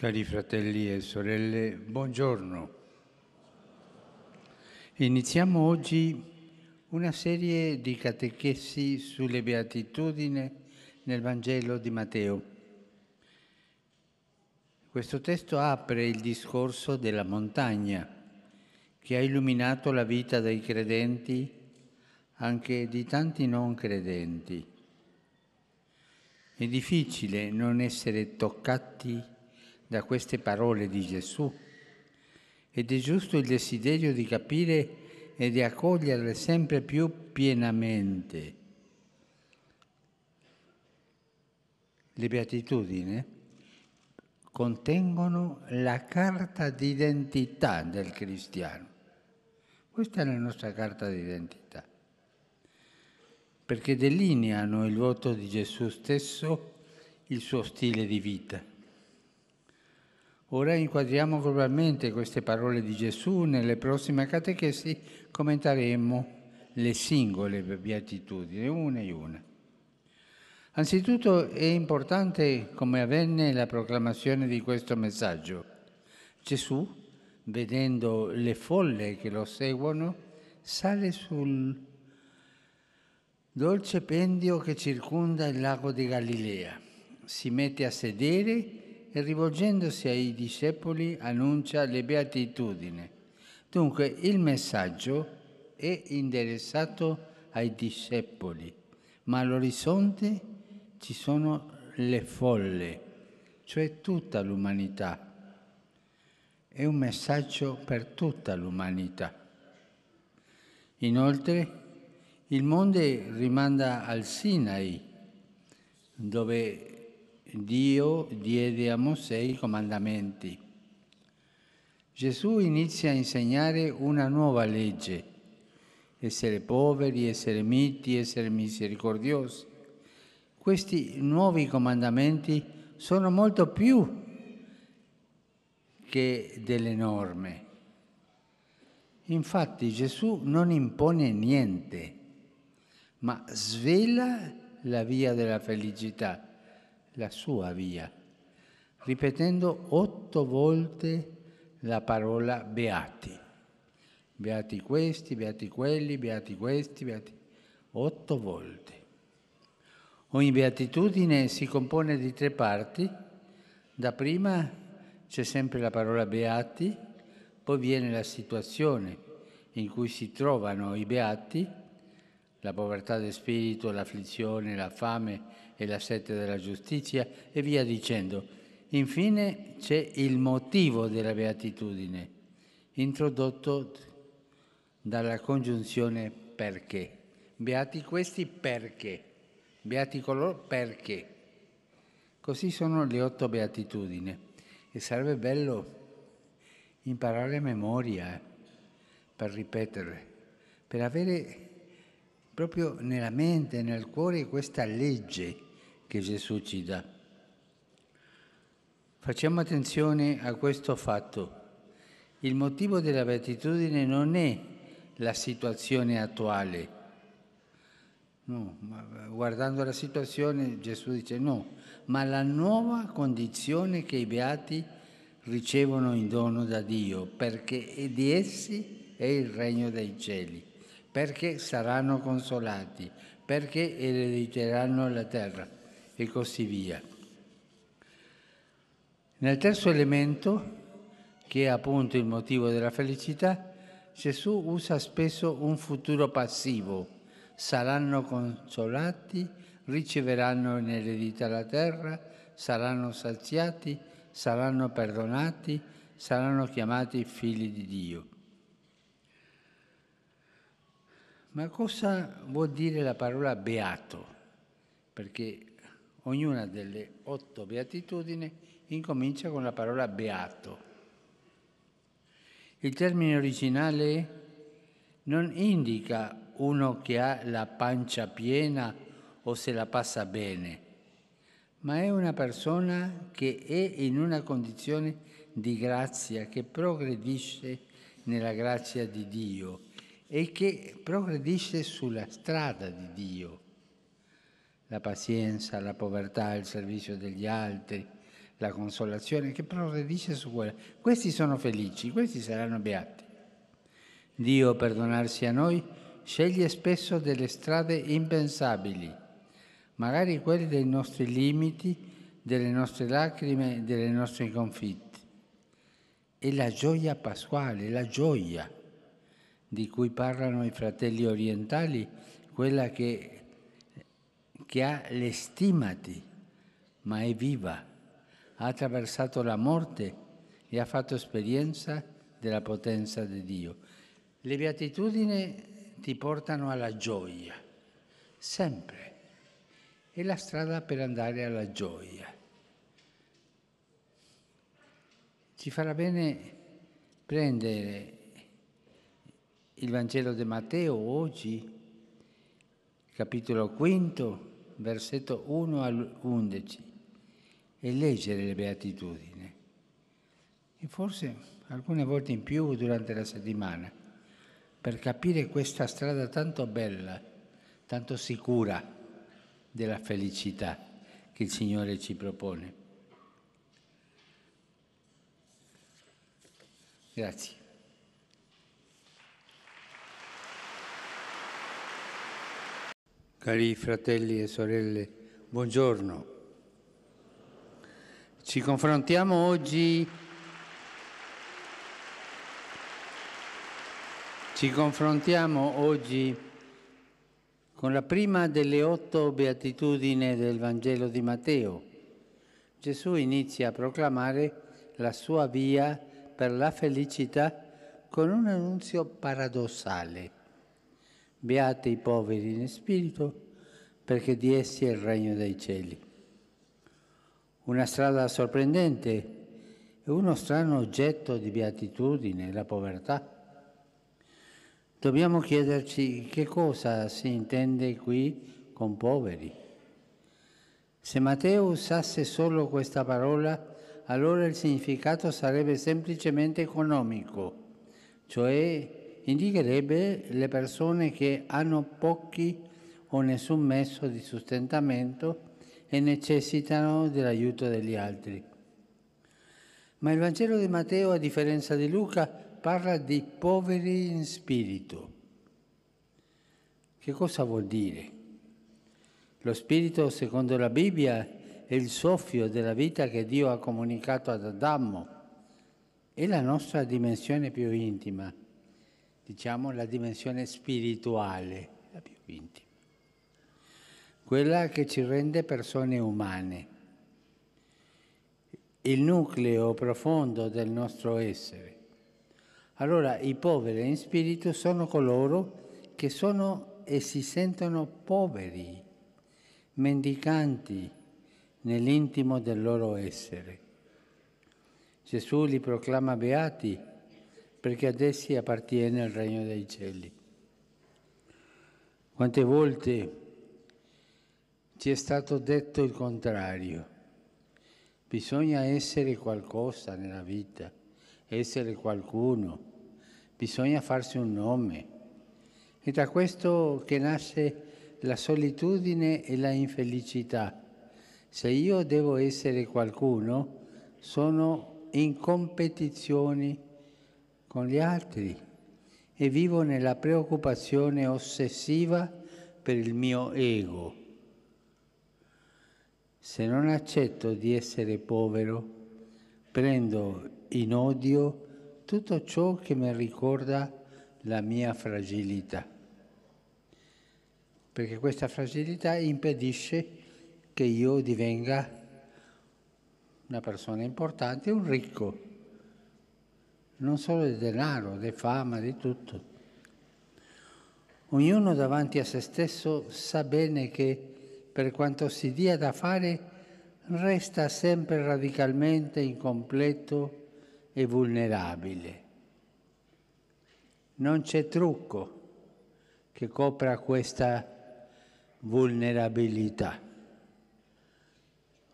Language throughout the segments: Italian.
Cari fratelli e sorelle, buongiorno. Iniziamo oggi una serie di catechesi sulle beatitudini nel Vangelo di Matteo. Questo testo apre il discorso della montagna che ha illuminato la vita dei credenti, anche di tanti non credenti. È difficile non essere toccati da queste parole di Gesù ed è giusto il desiderio di capire e di accoglierle sempre più pienamente. Le beatitudini contengono la carta d'identità del cristiano. Questa è la nostra carta d'identità, perché delineano il voto di Gesù stesso, il suo stile di vita. Ora inquadriamo globalmente queste parole di Gesù. Nelle prossime catechesi commenteremo le singole beatitudini, una e una. Anzitutto è importante come avvenne la proclamazione di questo messaggio. Gesù, vedendo le folle che lo seguono, sale sul dolce pendio che circonda il lago di Galilea, si mette a sedere e rivolgendosi ai discepoli annuncia le beatitudini. Dunque il messaggio è interessato ai discepoli, ma all'orizzonte ci sono le folle, cioè tutta l'umanità. È un messaggio per tutta l'umanità. Inoltre il monte rimanda al Sinai, dove Dio diede a Mosè i comandamenti. Gesù inizia a insegnare una nuova legge, essere poveri, essere miti, essere misericordiosi. Questi nuovi comandamenti sono molto più che delle norme. Infatti Gesù non impone niente, ma svela la via della felicità la sua via, ripetendo otto volte la parola beati. Beati questi, beati quelli, beati questi, beati... otto volte. Ogni beatitudine si compone di tre parti. Da prima c'è sempre la parola beati, poi viene la situazione in cui si trovano i beati, la povertà del spirito, l'afflizione, la fame e la sette della giustizia e via dicendo. Infine c'è il motivo della beatitudine, introdotto dalla congiunzione perché. Beati questi perché. Beati coloro perché. Così sono le otto beatitudini e sarebbe bello imparare a memoria eh, per ripeterle, per avere proprio nella mente, nel cuore questa legge che Gesù ci dà. Facciamo attenzione a questo fatto. Il motivo della beatitudine non è la situazione attuale. No, guardando la situazione Gesù dice no, ma la nuova condizione che i beati ricevono in dono da Dio, perché di essi è il regno dei cieli, perché saranno consolati, perché erediteranno la terra e così via. Nel terzo elemento, che è appunto il motivo della felicità, Gesù usa spesso un futuro passivo. Saranno consolati, riceveranno in eredità la terra, saranno saziati, saranno perdonati, saranno chiamati figli di Dio. Ma cosa vuol dire la parola beato? Perché Ognuna delle otto beatitudini incomincia con la parola beato. Il termine originale non indica uno che ha la pancia piena o se la passa bene, ma è una persona che è in una condizione di grazia, che progredisce nella grazia di Dio e che progredisce sulla strada di Dio la pazienza, la povertà, il servizio degli altri, la consolazione, che progredisce su quella. Questi sono felici, questi saranno beati. Dio, per donarsi a noi, sceglie spesso delle strade impensabili, magari quelle dei nostri limiti, delle nostre lacrime, delle nostre confitte. È la gioia pasquale, la gioia di cui parlano i fratelli orientali, quella che, che ha le ma è viva, ha attraversato la morte e ha fatto esperienza della potenza di Dio. Le beatitudini ti portano alla gioia, sempre. È la strada per andare alla gioia. Ci farà bene prendere il Vangelo di Matteo oggi, capitolo quinto, versetto 1 al 11, e leggere le beatitudini. E forse alcune volte in più durante la settimana, per capire questa strada tanto bella, tanto sicura della felicità che il Signore ci propone. Grazie. Cari fratelli e sorelle, buongiorno. Ci confrontiamo oggi Ci confrontiamo oggi con la prima delle otto beatitudini del Vangelo di Matteo. Gesù inizia a proclamare la sua via per la felicità con un annunzio paradossale. Beati i poveri in spirito, perché di essi è il regno dei cieli. Una strada sorprendente e uno strano oggetto di beatitudine, la povertà. Dobbiamo chiederci che cosa si intende qui con poveri. Se Matteo usasse solo questa parola, allora il significato sarebbe semplicemente economico, cioè indicherebbe le persone che hanno pochi o nessun mezzo di sostentamento e necessitano dell'aiuto degli altri. Ma il Vangelo di Matteo, a differenza di Luca, parla di poveri in spirito. Che cosa vuol dire? Lo spirito, secondo la Bibbia, è il soffio della vita che Dio ha comunicato ad Adamo, è la nostra dimensione più intima, diciamo la dimensione spirituale, la più intima, quella che ci rende persone umane, il nucleo profondo del nostro essere. Allora i poveri in spirito sono coloro che sono e si sentono poveri, mendicanti, nell'intimo del loro essere. Gesù li proclama beati perché ad essi appartiene il regno dei cieli. Quante volte ci è stato detto il contrario. Bisogna essere qualcosa nella vita, essere qualcuno, bisogna farsi un nome. È da questo che nasce la solitudine e la infelicità se io devo essere qualcuno, sono in competizione con gli altri e vivo nella preoccupazione ossessiva per il mio ego. Se non accetto di essere povero, prendo in odio tutto ciò che mi ricorda la mia fragilità, perché questa fragilità impedisce che io divenga una persona importante, un ricco, non solo di denaro, di fama, di tutto. Ognuno davanti a se stesso sa bene che per quanto si dia da fare resta sempre radicalmente incompleto e vulnerabile. Non c'è trucco che copra questa vulnerabilità.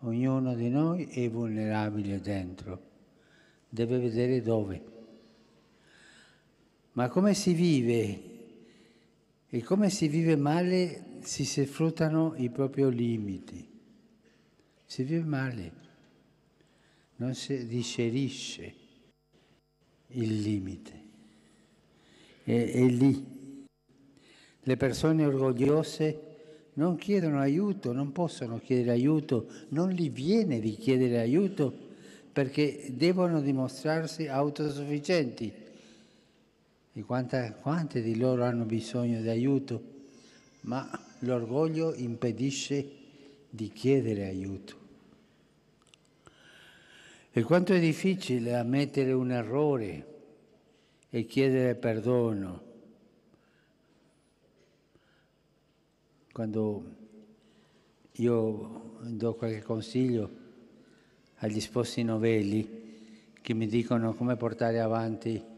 Ognuno di noi è vulnerabile dentro, deve vedere dove. Ma come si vive e come si vive male si sfruttano i propri limiti. Si vive male. non si digerisce il limite. È, è lì. Le persone orgogliose non chiedono aiuto, non possono chiedere aiuto, non gli viene di chiedere aiuto perché devono dimostrarsi autosufficienti. E quante, quante di loro hanno bisogno di aiuto, ma l'orgoglio impedisce di chiedere aiuto. E quanto è difficile ammettere un errore e chiedere perdono. Quando io do qualche consiglio agli sposi novelli che mi dicono come portare avanti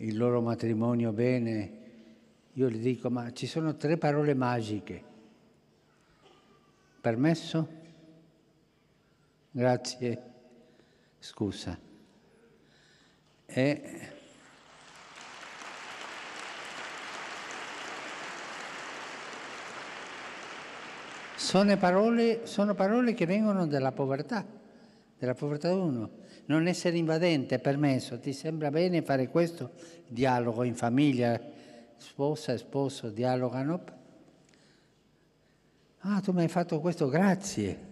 il loro matrimonio bene, io gli dico ma ci sono tre parole magiche. Permesso? Grazie. Scusa. E sono parole, sono parole che vengono dalla povertà, della povertà uno. Non essere invadente è permesso, ti sembra bene fare questo? Dialogo in famiglia, sposa e sposo dialogano. Ah, tu mi hai fatto questo, grazie.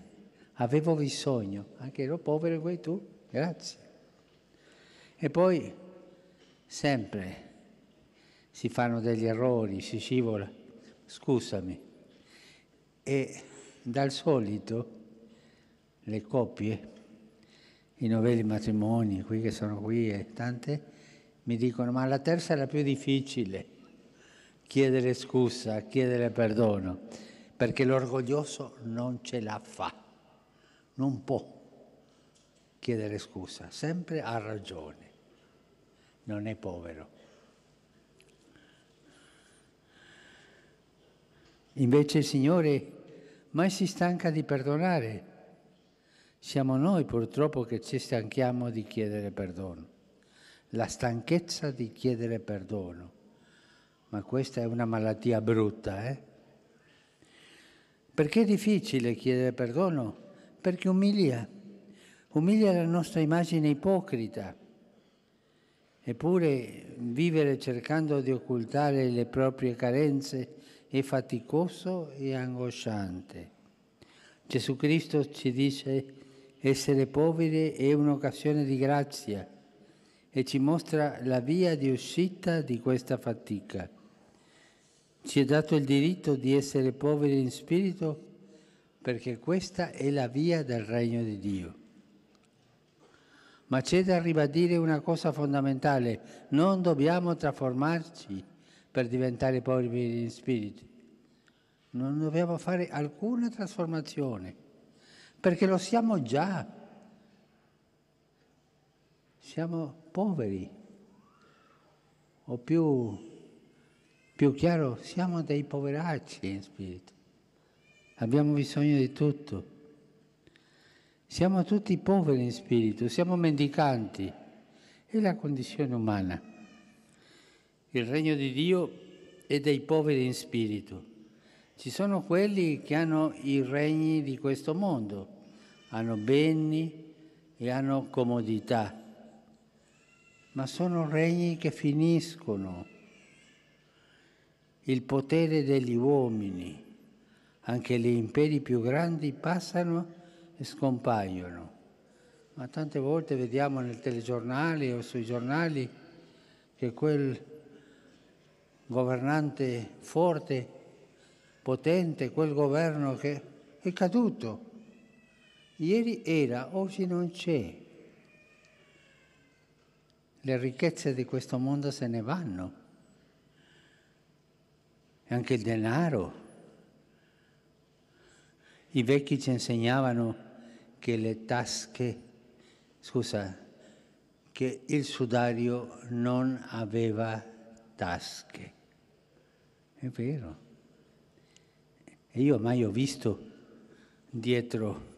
Avevo bisogno, anche ero povero come tu, grazie. E poi sempre si fanno degli errori, si scivola. Scusami. E dal solito le coppie, i novelli matrimoni, qui che sono qui e tante, mi dicono ma la terza è la più difficile, chiedere scusa, chiedere perdono, perché l'orgoglioso non ce la fa, non può chiedere scusa, sempre ha ragione non è povero. Invece il Signore mai si stanca di perdonare. Siamo noi purtroppo che ci stanchiamo di chiedere perdono. La stanchezza di chiedere perdono. Ma questa è una malattia brutta, eh? Perché è difficile chiedere perdono? Perché umilia. Umilia la nostra immagine ipocrita Eppure vivere cercando di occultare le proprie carenze è faticoso e angosciante. Gesù Cristo ci dice essere poveri è un'occasione di grazia e ci mostra la via di uscita di questa fatica. Ci è dato il diritto di essere poveri in spirito perché questa è la via del regno di Dio. Ma c'è da ribadire una cosa fondamentale, non dobbiamo trasformarci per diventare poveri in spirito. Non dobbiamo fare alcuna trasformazione, perché lo siamo già. Siamo poveri, o più, più chiaro, siamo dei poveracci in spirito. Abbiamo bisogno di tutto. Siamo tutti poveri in spirito, siamo mendicanti. È la condizione umana. Il regno di Dio è dei poveri in spirito. Ci sono quelli che hanno i regni di questo mondo, hanno beni e hanno comodità, ma sono regni che finiscono. Il potere degli uomini, anche gli imperi più grandi passano e scompaiono. Ma tante volte vediamo nel telegiornale o sui giornali che quel governante forte, potente, quel governo che è caduto. Ieri era, oggi non c'è. Le ricchezze di questo mondo se ne vanno. E anche il denaro. I vecchi ci insegnavano che le tasche, scusa, che il sudario non aveva tasche. È vero. E io mai ho visto dietro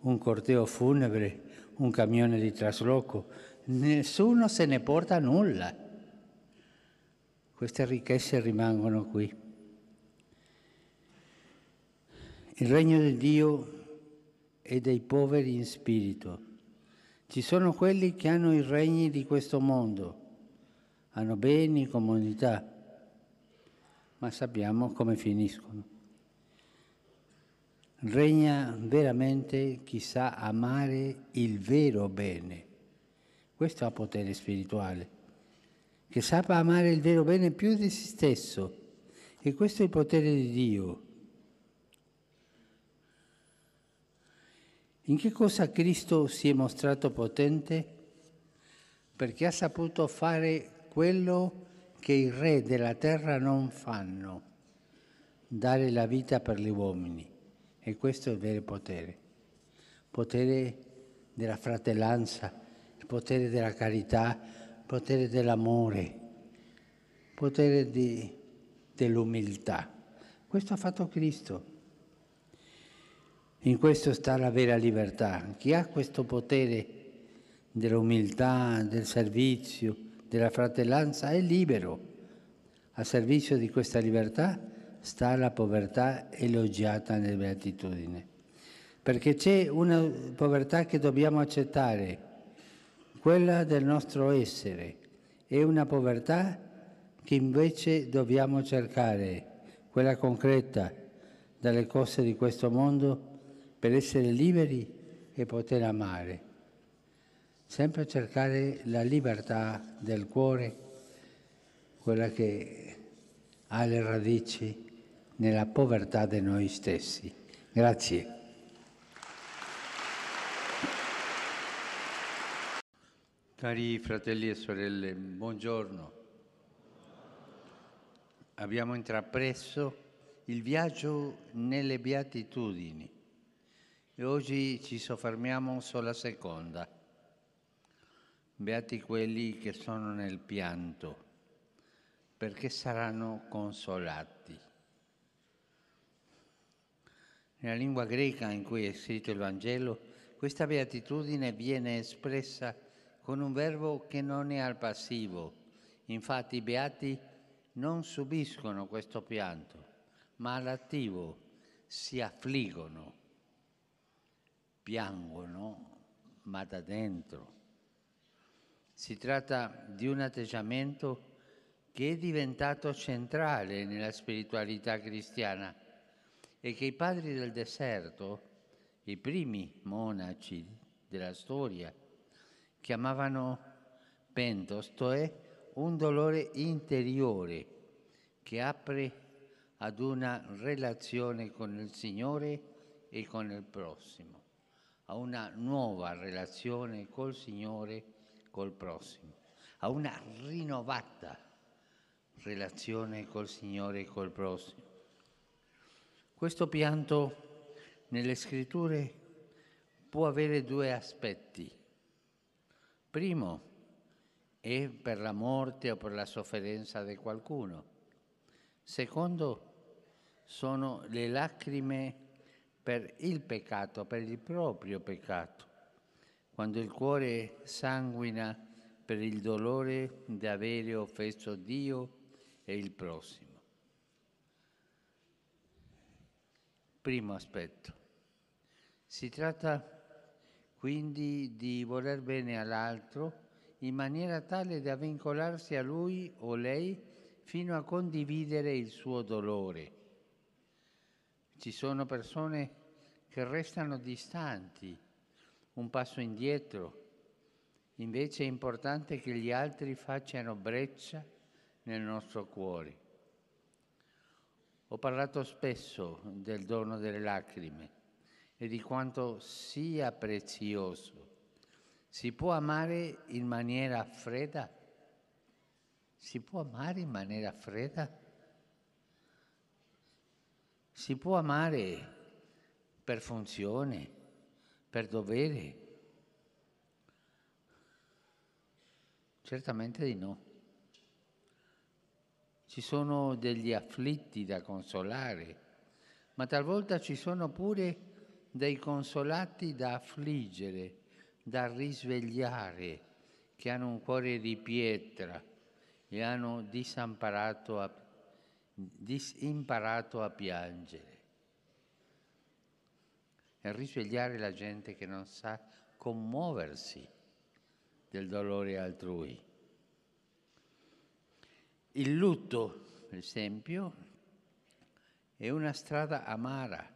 un corteo funebre un camione di trasloco. Nessuno se ne porta nulla. Queste ricchezze rimangono qui. Il regno di Dio e dei poveri in spirito. Ci sono quelli che hanno i regni di questo mondo, hanno beni, comodità, ma sappiamo come finiscono. Regna veramente chi sa amare il vero bene. Questo ha potere spirituale, che sappia amare il vero bene più di se stesso. E questo è il potere di Dio. In che cosa Cristo si è mostrato potente? Perché ha saputo fare quello che i re della terra non fanno, dare la vita per gli uomini. E questo è il vero potere. Potere della fratellanza, il potere della carità, il potere dell'amore, il potere di, dell'umiltà. Questo ha fatto Cristo. In questo sta la vera libertà. Chi ha questo potere dell'umiltà, del servizio, della fratellanza è libero. A servizio di questa libertà sta la povertà elogiata nella beatitudine. Perché c'è una povertà che dobbiamo accettare, quella del nostro essere, e una povertà che invece dobbiamo cercare, quella concreta dalle cose di questo mondo per essere liberi e poter amare. Sempre cercare la libertà del cuore, quella che ha le radici nella povertà di noi stessi. Grazie. Cari fratelli e sorelle, buongiorno. Abbiamo intrapreso il viaggio nelle beatitudini e oggi ci soffermiamo sulla seconda. Beati quelli che sono nel pianto, perché saranno consolati. Nella lingua greca in cui è scritto il Vangelo, questa beatitudine viene espressa con un verbo che non è al passivo. Infatti i beati non subiscono questo pianto, ma all'attivo si affliggono piangono, ma da dentro. Si tratta di un atteggiamento che è diventato centrale nella spiritualità cristiana e che i padri del deserto, i primi monaci della storia, chiamavano pentos, cioè un dolore interiore che apre ad una relazione con il Signore e con il prossimo a una nuova relazione col Signore, col prossimo, a una rinnovata relazione col Signore e col prossimo. Questo pianto nelle scritture può avere due aspetti. Primo, è per la morte o per la sofferenza di qualcuno. Secondo, sono le lacrime per il peccato, per il proprio peccato, quando il cuore sanguina per il dolore di avere offeso Dio e il prossimo. Primo aspetto. Si tratta quindi di voler bene all'altro in maniera tale da vincolarsi a lui o lei fino a condividere il suo dolore ci sono persone che restano distanti, un passo indietro. Invece è importante che gli altri facciano breccia nel nostro cuore. Ho parlato spesso del dono delle lacrime e di quanto sia prezioso. Si può amare in maniera fredda? Si può amare in maniera fredda? Si può amare per funzione, per dovere? Certamente di no. Ci sono degli afflitti da consolare, ma talvolta ci sono pure dei consolati da affliggere, da risvegliare, che hanno un cuore di pietra e hanno disamparato a disimparato a piangere e risvegliare la gente che non sa commuoversi del dolore altrui. Il lutto, per esempio, è una strada amara,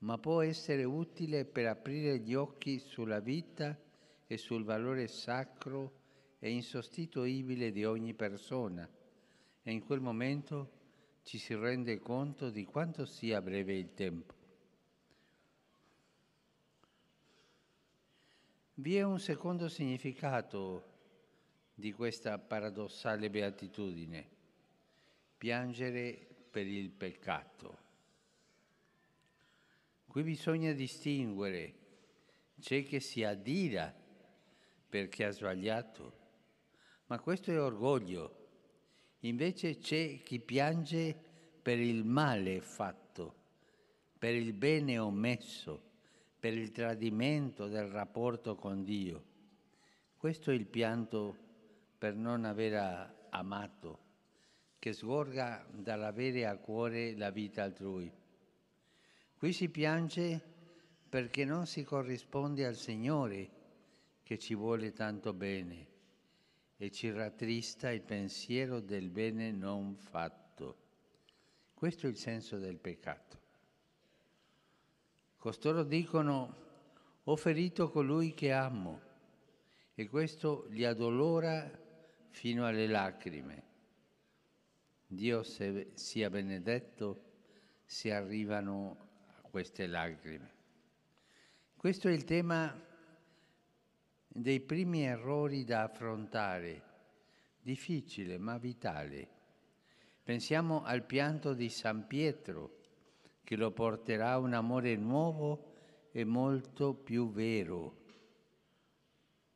ma può essere utile per aprire gli occhi sulla vita e sul valore sacro e insostituibile di ogni persona e in quel momento ci si rende conto di quanto sia breve il tempo. Vi è un secondo significato di questa paradossale beatitudine, piangere per il peccato. Qui bisogna distinguere, c'è che si adira perché ha sbagliato, ma questo è orgoglio. Invece c'è chi piange per il male fatto, per il bene omesso per il tradimento del rapporto con Dio. Questo è il pianto per non aver amato, che sgorga dall'avere a cuore la vita altrui. Qui si piange perché non si corrisponde al Signore che ci vuole tanto bene e ci rattrista il pensiero del bene non fatto. Questo è il senso del peccato. Costoro dicono, ho ferito colui che amo e questo li addolora fino alle lacrime. Dio sia benedetto se arrivano a queste lacrime. Questo è il tema dei primi errori da affrontare, difficile ma vitale. Pensiamo al pianto di San Pietro, che lo porterà a un amore nuovo e molto più vero.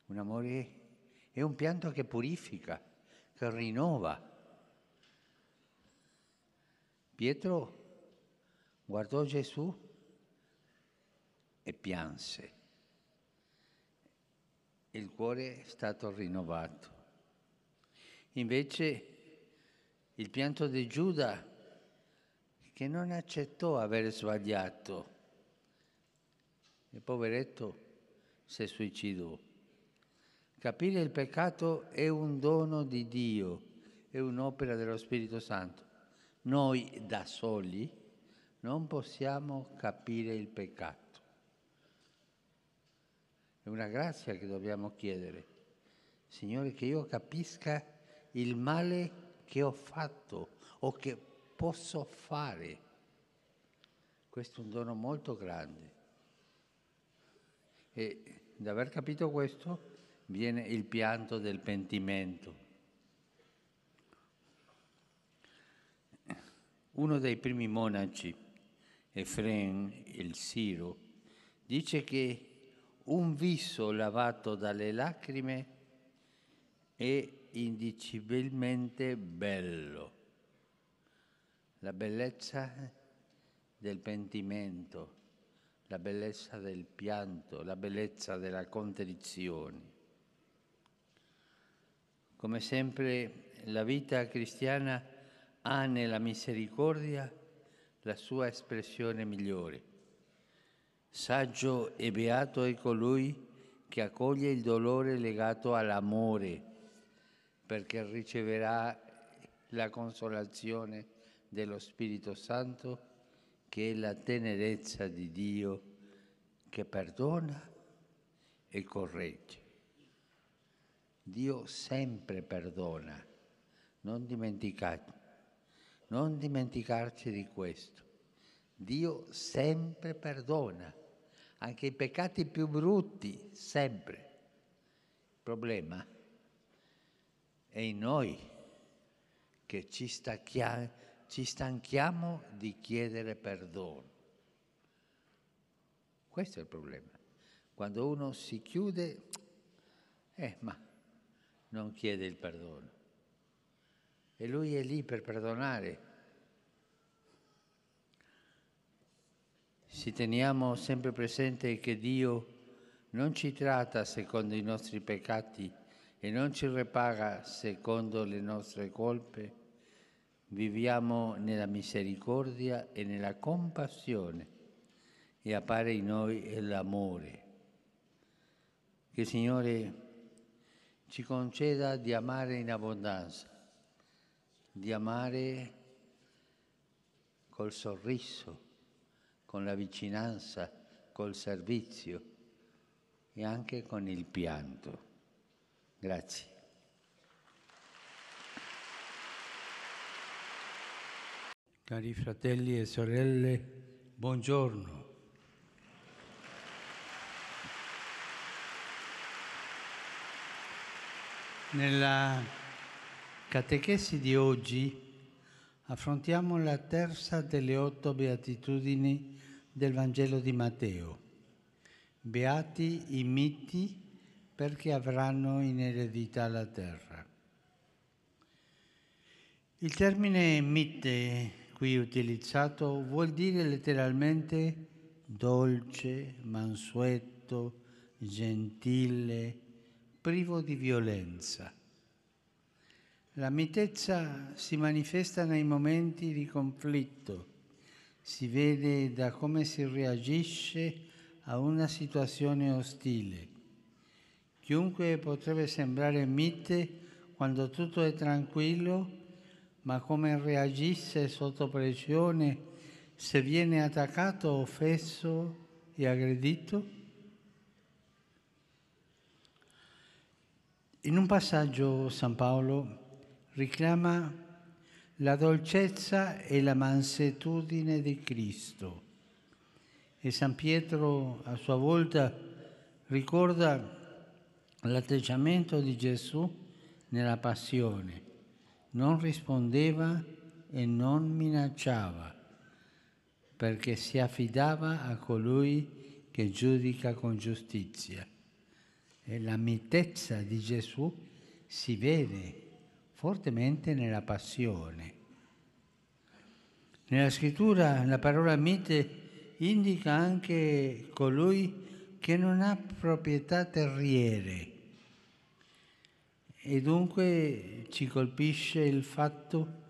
Un amore è un pianto che purifica, che rinnova. Pietro guardò Gesù e pianse. Il cuore è stato rinnovato. Invece il pianto di Giuda che non accettò aver sbagliato. Il poveretto si suicidò. Capire il peccato è un dono di Dio, è un'opera dello Spirito Santo. Noi da soli non possiamo capire il peccato. È una grazia che dobbiamo chiedere. Signore, che io capisca il male che ho fatto o che posso fare. Questo è un dono molto grande. E da aver capito questo viene il pianto del pentimento. Uno dei primi monaci, Efren il Siro, dice che un viso lavato dalle lacrime è indicibilmente bello la bellezza del pentimento, la bellezza del pianto, la bellezza della contrizione. Come sempre la vita cristiana ha nella misericordia la sua espressione migliore. Saggio e beato è colui che accoglie il dolore legato all'amore, perché riceverà la consolazione dello Spirito Santo che è la tenerezza di Dio che perdona e corregge. Dio sempre perdona, non dimenticate, non dimenticarci di questo. Dio sempre perdona, anche i peccati più brutti, sempre. Il problema è in noi che ci stacchiamo ci stanchiamo di chiedere perdono. Questo è il problema. Quando uno si chiude, eh, ma non chiede il perdono. E lui è lì per perdonare. Se teniamo sempre presente che Dio non ci tratta secondo i nostri peccati e non ci ripaga secondo le nostre colpe, viviamo nella misericordia e nella compassione e appare in noi l'amore. che Signore ci conceda di amare in abbondanza, di amare col sorriso, con la vicinanza, col servizio e anche con il pianto. Grazie. Cari fratelli e sorelle, buongiorno. Nella catechesi di oggi affrontiamo la terza delle otto beatitudini del Vangelo di Matteo. Beati i miti perché avranno in eredità la terra. Il termine mite qui utilizzato vuol dire letteralmente dolce, mansueto, gentile, privo di violenza. La mitezza si manifesta nei momenti di conflitto, si vede da come si reagisce a una situazione ostile. Chiunque potrebbe sembrare mite quando tutto è tranquillo, ma come reagisce sotto pressione se viene attaccato, offeso e aggredito? In un passaggio San Paolo richiama la dolcezza e la mansuetudine di Cristo e San Pietro a sua volta ricorda l'atteggiamento di Gesù nella passione. Non rispondeva e non minacciava perché si affidava a colui che giudica con giustizia. E la mitezza di Gesù si vede fortemente nella passione. Nella scrittura la parola mite indica anche colui che non ha proprietà terriere e dunque ci colpisce il fatto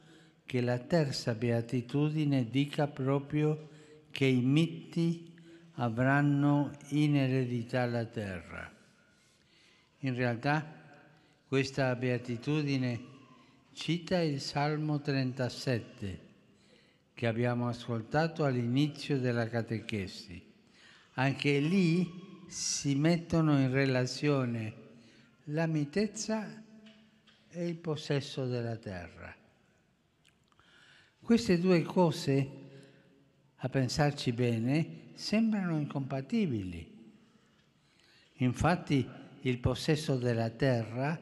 che la terza beatitudine dica proprio che i miti avranno in eredità la terra. In realtà questa beatitudine cita il Salmo 37 che abbiamo ascoltato all'inizio della catechesi. Anche lì si mettono in relazione la mitezza e il possesso della terra. Queste due cose, a pensarci bene, sembrano incompatibili. Infatti il possesso della terra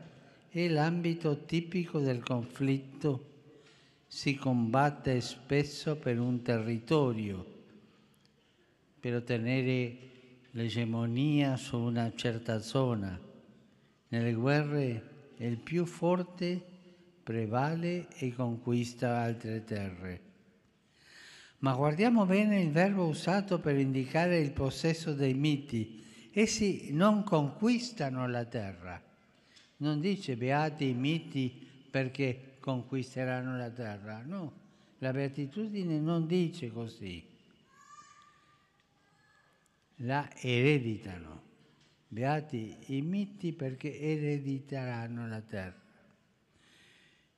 è l'ambito tipico del conflitto. Si combatte spesso per un territorio, per ottenere l'egemonia su una certa zona. Nelle guerre il più forte prevale e conquista altre terre. Ma guardiamo bene il verbo usato per indicare il possesso dei miti essi non conquistano la terra. Non dice beati i miti perché conquisteranno la terra, no, la beatitudine non dice così. La ereditano. Beati i miti perché erediteranno la terra.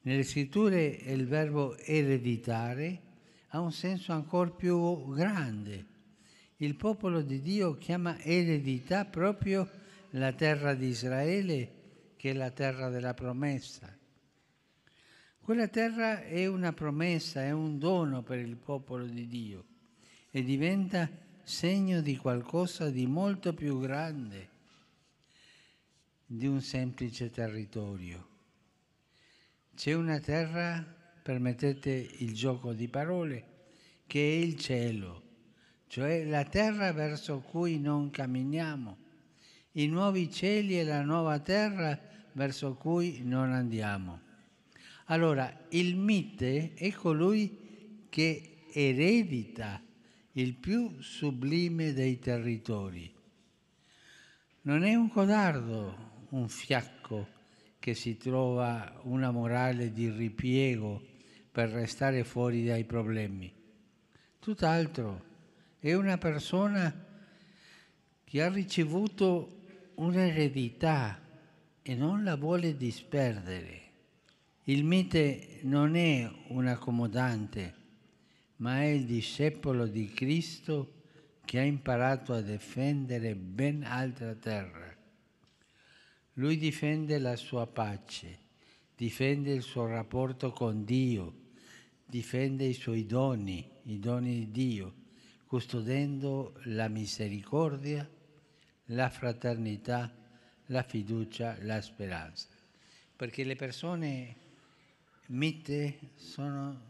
Nelle scritture il verbo ereditare ha un senso ancora più grande il popolo di Dio chiama eredità proprio la terra di Israele, che è la terra della promessa. Quella terra è una promessa, è un dono per il popolo di Dio e diventa segno di qualcosa di molto più grande di un semplice territorio. C'è una terra, permettete il gioco di parole, che è il cielo cioè la terra verso cui non camminiamo, i nuovi cieli e la nuova terra verso cui non andiamo. Allora, il mite è colui che eredita il più sublime dei territori. Non è un codardo, un fiacco che si trova una morale di ripiego per restare fuori dai problemi. Tutt'altro è una persona che ha ricevuto un'eredità e non la vuole disperdere. Il mite non è un accomodante, ma è il discepolo di Cristo che ha imparato a difendere ben altra terra. Lui difende la sua pace, difende il suo rapporto con Dio, difende i suoi doni, i doni di Dio, custodendo la misericordia, la fraternità, la fiducia, la speranza. Perché le persone mite sono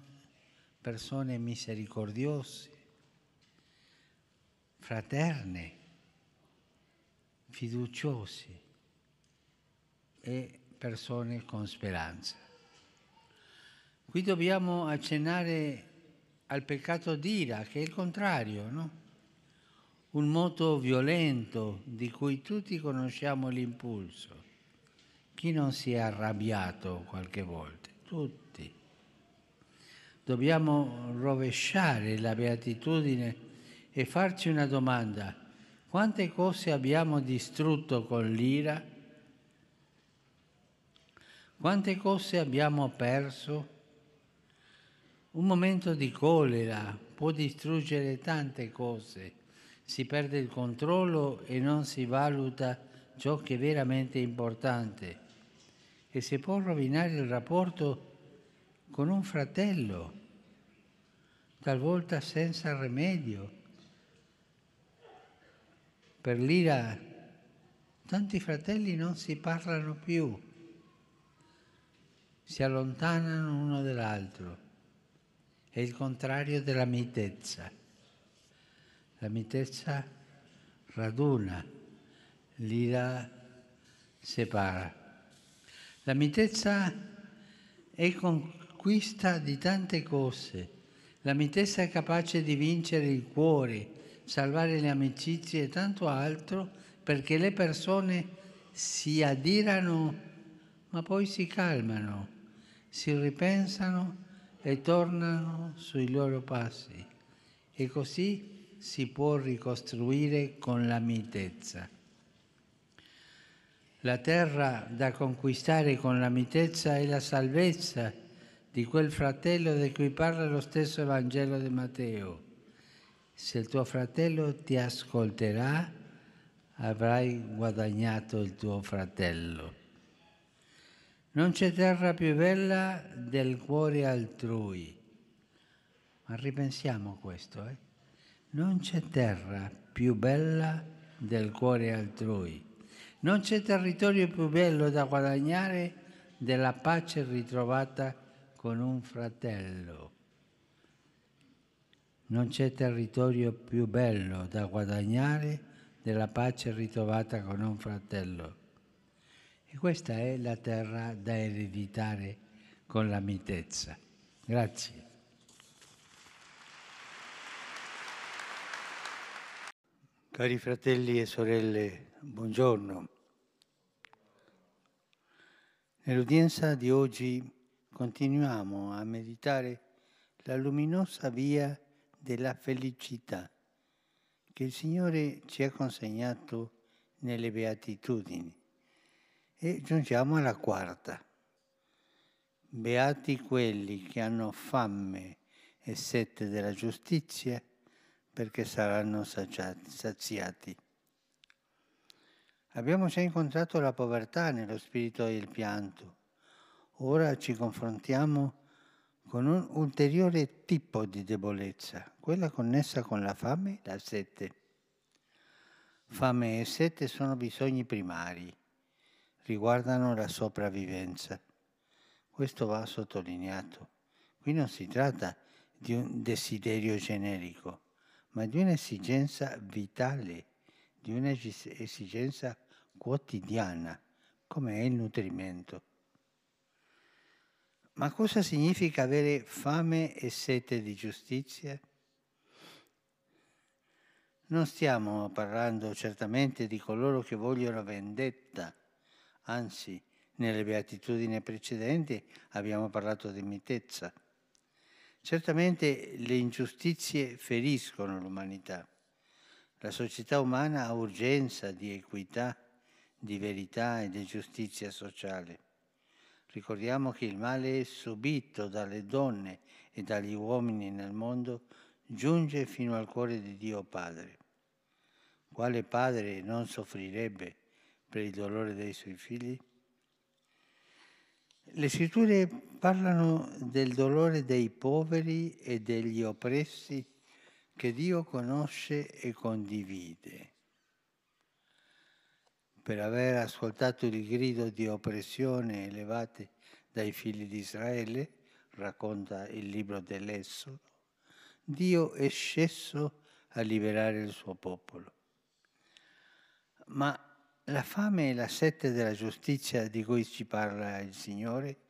persone misericordiose, fraterne, fiduciose e persone con speranza. Qui dobbiamo accennare al peccato d'ira, che è il contrario, no? Un moto violento di cui tutti conosciamo l'impulso. Chi non si è arrabbiato qualche volta? Tutti. Dobbiamo rovesciare la beatitudine e farci una domanda. Quante cose abbiamo distrutto con l'ira? Quante cose abbiamo perso? Un momento di collera può distruggere tante cose, si perde il controllo e non si valuta ciò che è veramente importante e si può rovinare il rapporto con un fratello, talvolta senza rimedio. Per l'ira tanti fratelli non si parlano più si allontanano uno dall'altro. È il contrario della mitezza. La mitezza raduna, l'ira separa. La mitezza è conquista di tante cose. La mitezza è capace di vincere il cuore, salvare le amicizie e tanto altro perché le persone si adirano ma poi si calmano si ripensano e tornano sui loro passi e così si può ricostruire con la mitezza. La terra da conquistare con la mitezza è la salvezza di quel fratello di cui parla lo stesso Vangelo di Matteo. Se il tuo fratello ti ascolterà, avrai guadagnato il tuo fratello. Non c'è terra più bella del cuore altrui. Ma ripensiamo questo, eh? Non c'è terra più bella del cuore altrui. Non c'è territorio più bello da guadagnare della pace ritrovata con un fratello. Non c'è territorio più bello da guadagnare della pace ritrovata con un fratello. E questa è la terra da ereditare con la mitezza. Grazie. Cari fratelli e sorelle, buongiorno. Nell'udienza di oggi continuiamo a meditare la luminosa via della felicità che il Signore ci ha consegnato nelle beatitudini. E giungiamo alla quarta. Beati quelli che hanno fame e sete della giustizia, perché saranno saziati. Abbiamo già incontrato la povertà nello spirito del pianto. Ora ci confrontiamo con un ulteriore tipo di debolezza, quella connessa con la fame e la sete. Fame e sete sono bisogni primari riguardano la sopravvivenza. Questo va sottolineato. Qui non si tratta di un desiderio generico, ma di un'esigenza vitale, di un'esigenza quotidiana, come è il nutrimento. Ma cosa significa avere fame e sete di giustizia? Non stiamo parlando certamente di coloro che vogliono vendetta, Anzi, nelle beatitudini precedenti abbiamo parlato di mitezza. Certamente le ingiustizie feriscono l'umanità. La società umana ha urgenza di equità, di verità e di giustizia sociale. Ricordiamo che il male subito dalle donne e dagli uomini nel mondo giunge fino al cuore di Dio Padre. Quale padre non soffrirebbe per il dolore dei suoi figli? Le scritture parlano del dolore dei poveri e degli oppressi che Dio conosce e condivide. Per aver ascoltato il grido di oppressione elevate dai figli di Israele, racconta il libro dell'Essodo, Dio è sceso a liberare il suo popolo. Ma la fame e la sete della giustizia di cui ci parla il Signore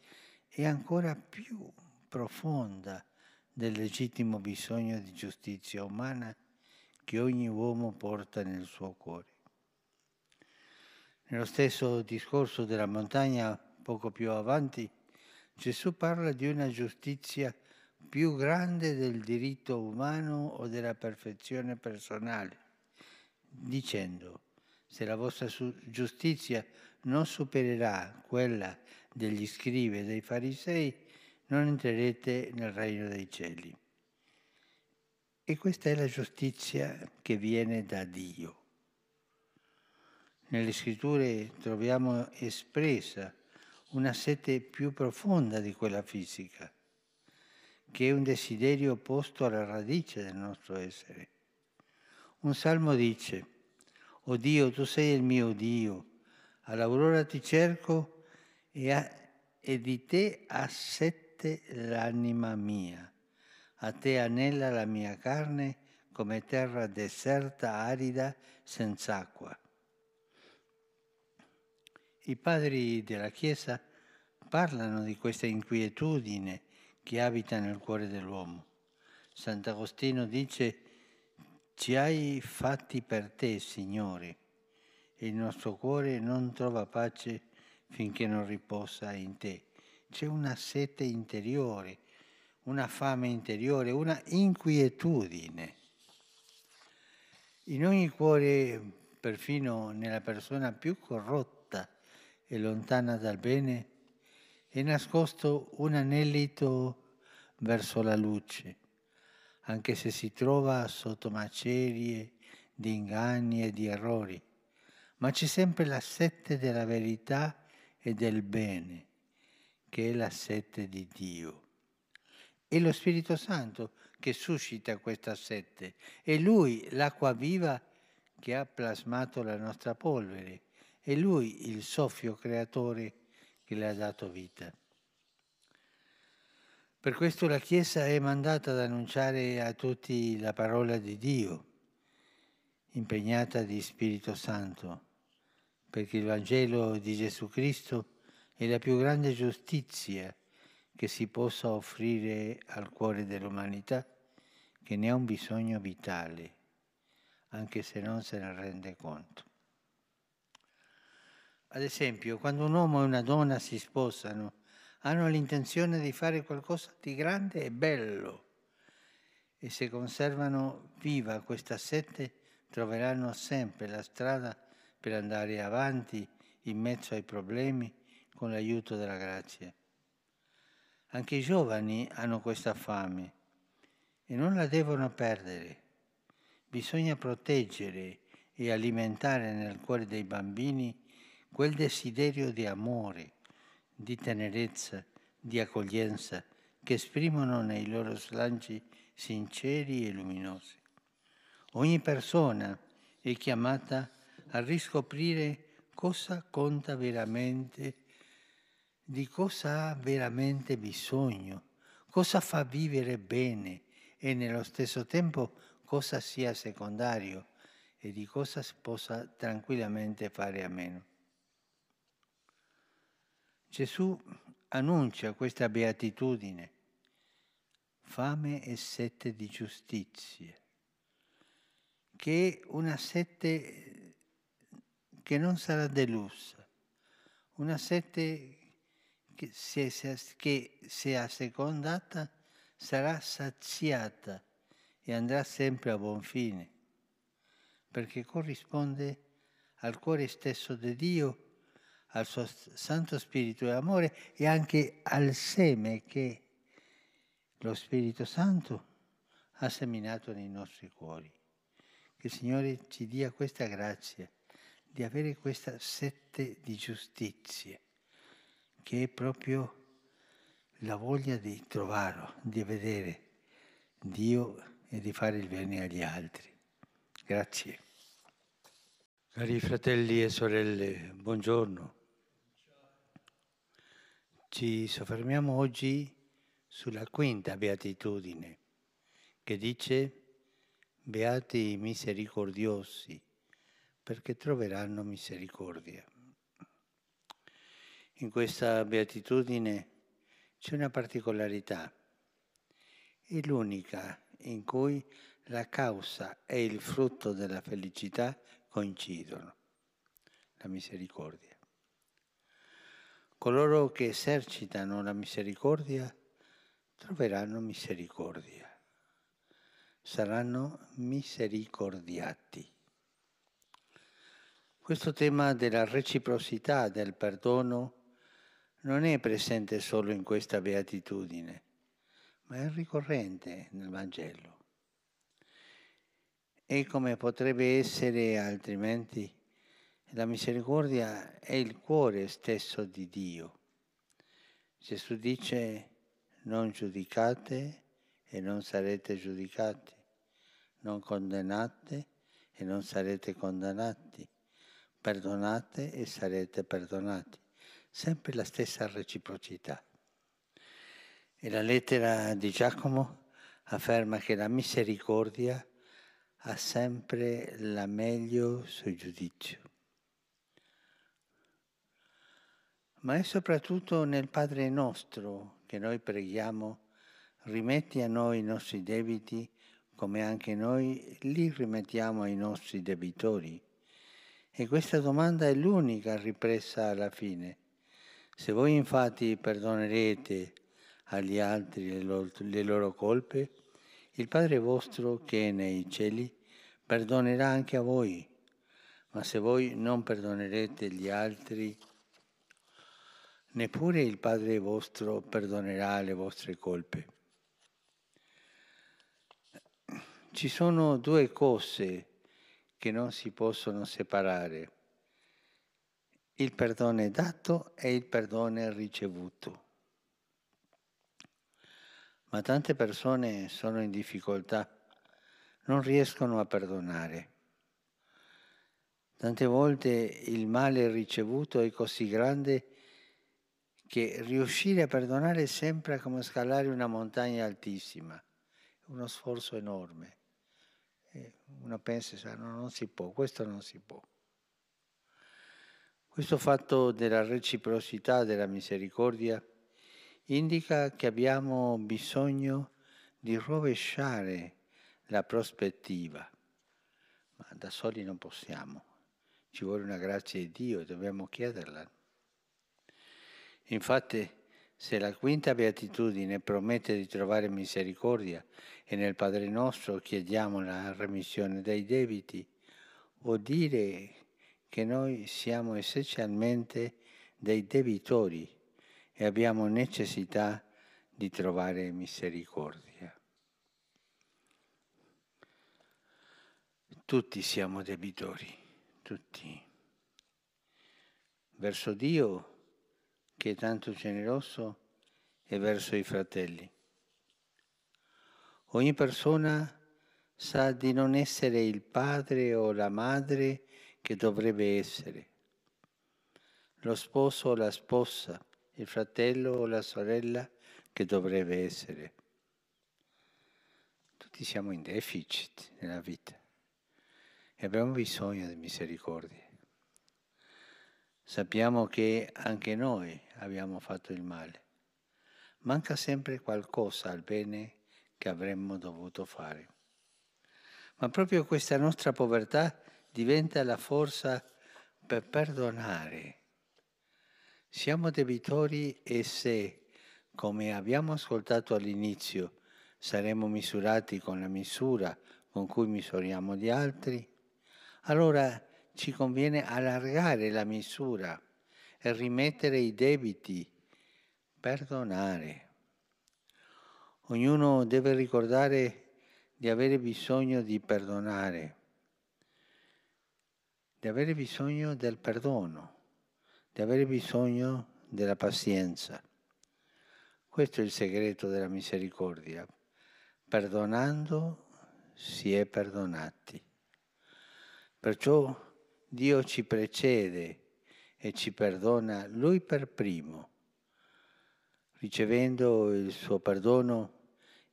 è ancora più profonda del legittimo bisogno di giustizia umana che ogni uomo porta nel suo cuore. Nello stesso discorso della montagna, poco più avanti, Gesù parla di una giustizia più grande del diritto umano o della perfezione personale, dicendo se la vostra giustizia non supererà quella degli scrivi e dei farisei, non entrerete nel regno dei cieli. E questa è la giustizia che viene da Dio. Nelle scritture troviamo espressa una sete più profonda di quella fisica, che è un desiderio posto alla radice del nostro essere. Un salmo dice, O Dio, tu sei il mio Dio, all'aurora ti cerco e, a, e di te assette l'anima mia. A te anella la mia carne come terra deserta, arida, senza acqua. I padri della Chiesa parlano di questa inquietudine che abita nel cuore dell'uomo. Sant'Agostino dice, ci hai fatti per te, Signore, e il nostro cuore non trova pace finché non riposa in te. C'è una sete interiore, una fame interiore, una inquietudine. In ogni cuore, perfino nella persona più corrotta, e lontana dal bene, è nascosto un anelito verso la luce, anche se si trova sotto macerie di inganni e di errori, ma c'è sempre la sette della verità e del bene, che è la sette di Dio. È lo Spirito Santo che suscita questa sette, è Lui l'acqua viva che ha plasmato la nostra polvere è Lui il soffio creatore che le ha dato vita. Per questo la Chiesa è mandata ad annunciare a tutti la parola di Dio, impegnata di Spirito Santo, perché il Vangelo di Gesù Cristo è la più grande giustizia che si possa offrire al cuore dell'umanità, che ne ha un bisogno vitale, anche se non se ne rende conto. Ad esempio, quando un uomo e una donna si sposano, hanno l'intenzione di fare qualcosa di grande e bello e se conservano viva questa sete troveranno sempre la strada per andare avanti in mezzo ai problemi con l'aiuto della grazia. Anche i giovani hanno questa fame e non la devono perdere. Bisogna proteggere e alimentare nel cuore dei bambini quel desiderio di amore, di tenerezza, di accoglienza che esprimono nei loro slanci sinceri e luminosi. Ogni persona è chiamata a riscoprire cosa conta veramente, di cosa ha veramente bisogno, cosa fa vivere bene e nello stesso tempo cosa sia secondario e di cosa possa tranquillamente fare a meno. Gesù annuncia questa beatitudine, fame e sette di giustizia, che è una sette che non sarà delusa, una sette che se, che se assecondata sarà saziata e andrà sempre a buon fine, perché corrisponde al cuore stesso di Dio, al suo Santo Spirito e amore e anche al seme che lo Spirito Santo ha seminato nei nostri cuori. Che il Signore ci dia questa grazia di avere questa sette di giustizia, che è proprio la voglia di trovarlo, di vedere Dio e di fare il bene agli altri. Grazie. Cari fratelli e sorelle, buongiorno. Ci soffermiamo oggi sulla quinta beatitudine che dice Beati i misericordiosi perché troveranno misericordia. In questa beatitudine c'è una particolarità, è l'unica in cui la causa e il frutto della felicità coincidono, la misericordia. Coloro che esercitano la misericordia troveranno misericordia, saranno misericordiati. Questo tema della reciprocità, del perdono, non è presente solo in questa beatitudine, ma è ricorrente nel Vangelo. E come potrebbe essere altrimenti la misericordia è il cuore stesso di Dio. Gesù dice non giudicate e non sarete giudicati, non condannate e non sarete condannati, perdonate e sarete perdonati. Sempre la stessa reciprocità. E la lettera di Giacomo afferma che la misericordia ha sempre la meglio sul giudizio. Ma è soprattutto nel Padre nostro che noi preghiamo, rimetti a noi i nostri debiti come anche noi li rimettiamo ai nostri debitori. E questa domanda è l'unica ripresa alla fine. Se voi infatti perdonerete agli altri le loro, colpe, il Padre vostro che è nei cieli perdonerà anche a voi. Ma se voi non perdonerete gli altri, neppure il Padre vostro perdonerà le vostre colpe. Ci sono due cose che non si possono separare, il perdono dato e il perdono ricevuto. Ma tante persone sono in difficoltà, non riescono a perdonare. Tante volte il male ricevuto è così grande che riuscire a perdonare sembra come scalare una montagna altissima, uno sforzo enorme. Uno pensa, no, non si può, questo non si può. Questo fatto della reciprocità, della misericordia, indica che abbiamo bisogno di rovesciare la prospettiva, ma da soli non possiamo, ci vuole una grazia di Dio e dobbiamo chiederla. Infatti, se la quinta beatitudine promette di trovare misericordia e nel Padre nostro chiediamo la remissione dei debiti, vuol dire che noi siamo essenzialmente dei debitori e abbiamo necessità di trovare misericordia. Tutti siamo debitori, tutti. Verso Dio che è tanto generoso e verso i fratelli. Ogni persona sa di non essere il padre o la madre che dovrebbe essere, lo sposo o la sposa, il fratello o la sorella che dovrebbe essere. Tutti siamo in deficit nella vita e abbiamo bisogno di misericordia. Sappiamo che anche noi abbiamo fatto il male. Manca sempre qualcosa al bene che avremmo dovuto fare. Ma proprio questa nostra povertà diventa la forza per perdonare. Siamo debitori e se, come abbiamo ascoltato all'inizio, saremo misurati con la misura con cui misuriamo gli altri, allora ci conviene allargare la misura rimettere i debiti, perdonare. Ognuno deve ricordare di avere bisogno di perdonare, di avere bisogno del perdono, di avere bisogno della pazienza. Questo è il segreto della misericordia. Perdonando si è perdonati. Perciò Dio ci precede e ci perdona Lui per primo. Ricevendo il suo perdono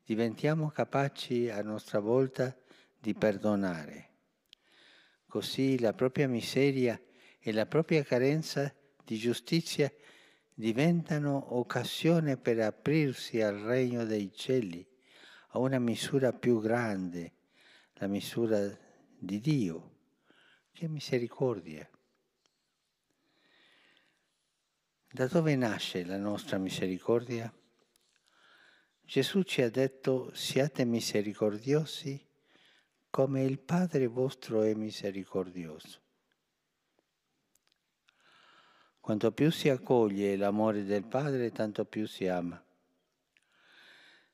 diventiamo capaci a nostra volta di perdonare. Così la propria miseria e la propria carenza di giustizia diventano occasione per aprirsi al regno dei cieli, a una misura più grande, la misura di Dio, che misericordia. Da dove nasce la nostra misericordia? Gesù ci ha detto siate misericordiosi come il Padre vostro è misericordioso. Quanto più si accoglie l'amore del Padre, tanto più si ama.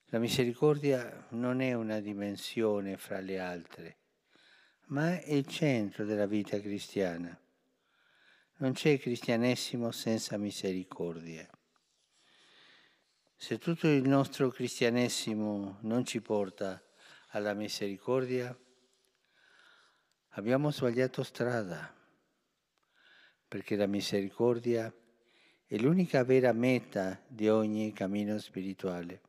La misericordia non è una dimensione fra le altre, ma è il centro della vita cristiana. Non c'è cristianesimo senza misericordia. Se tutto il nostro cristianesimo non ci porta alla misericordia, abbiamo sbagliato strada, perché la misericordia è l'unica vera meta di ogni cammino spirituale.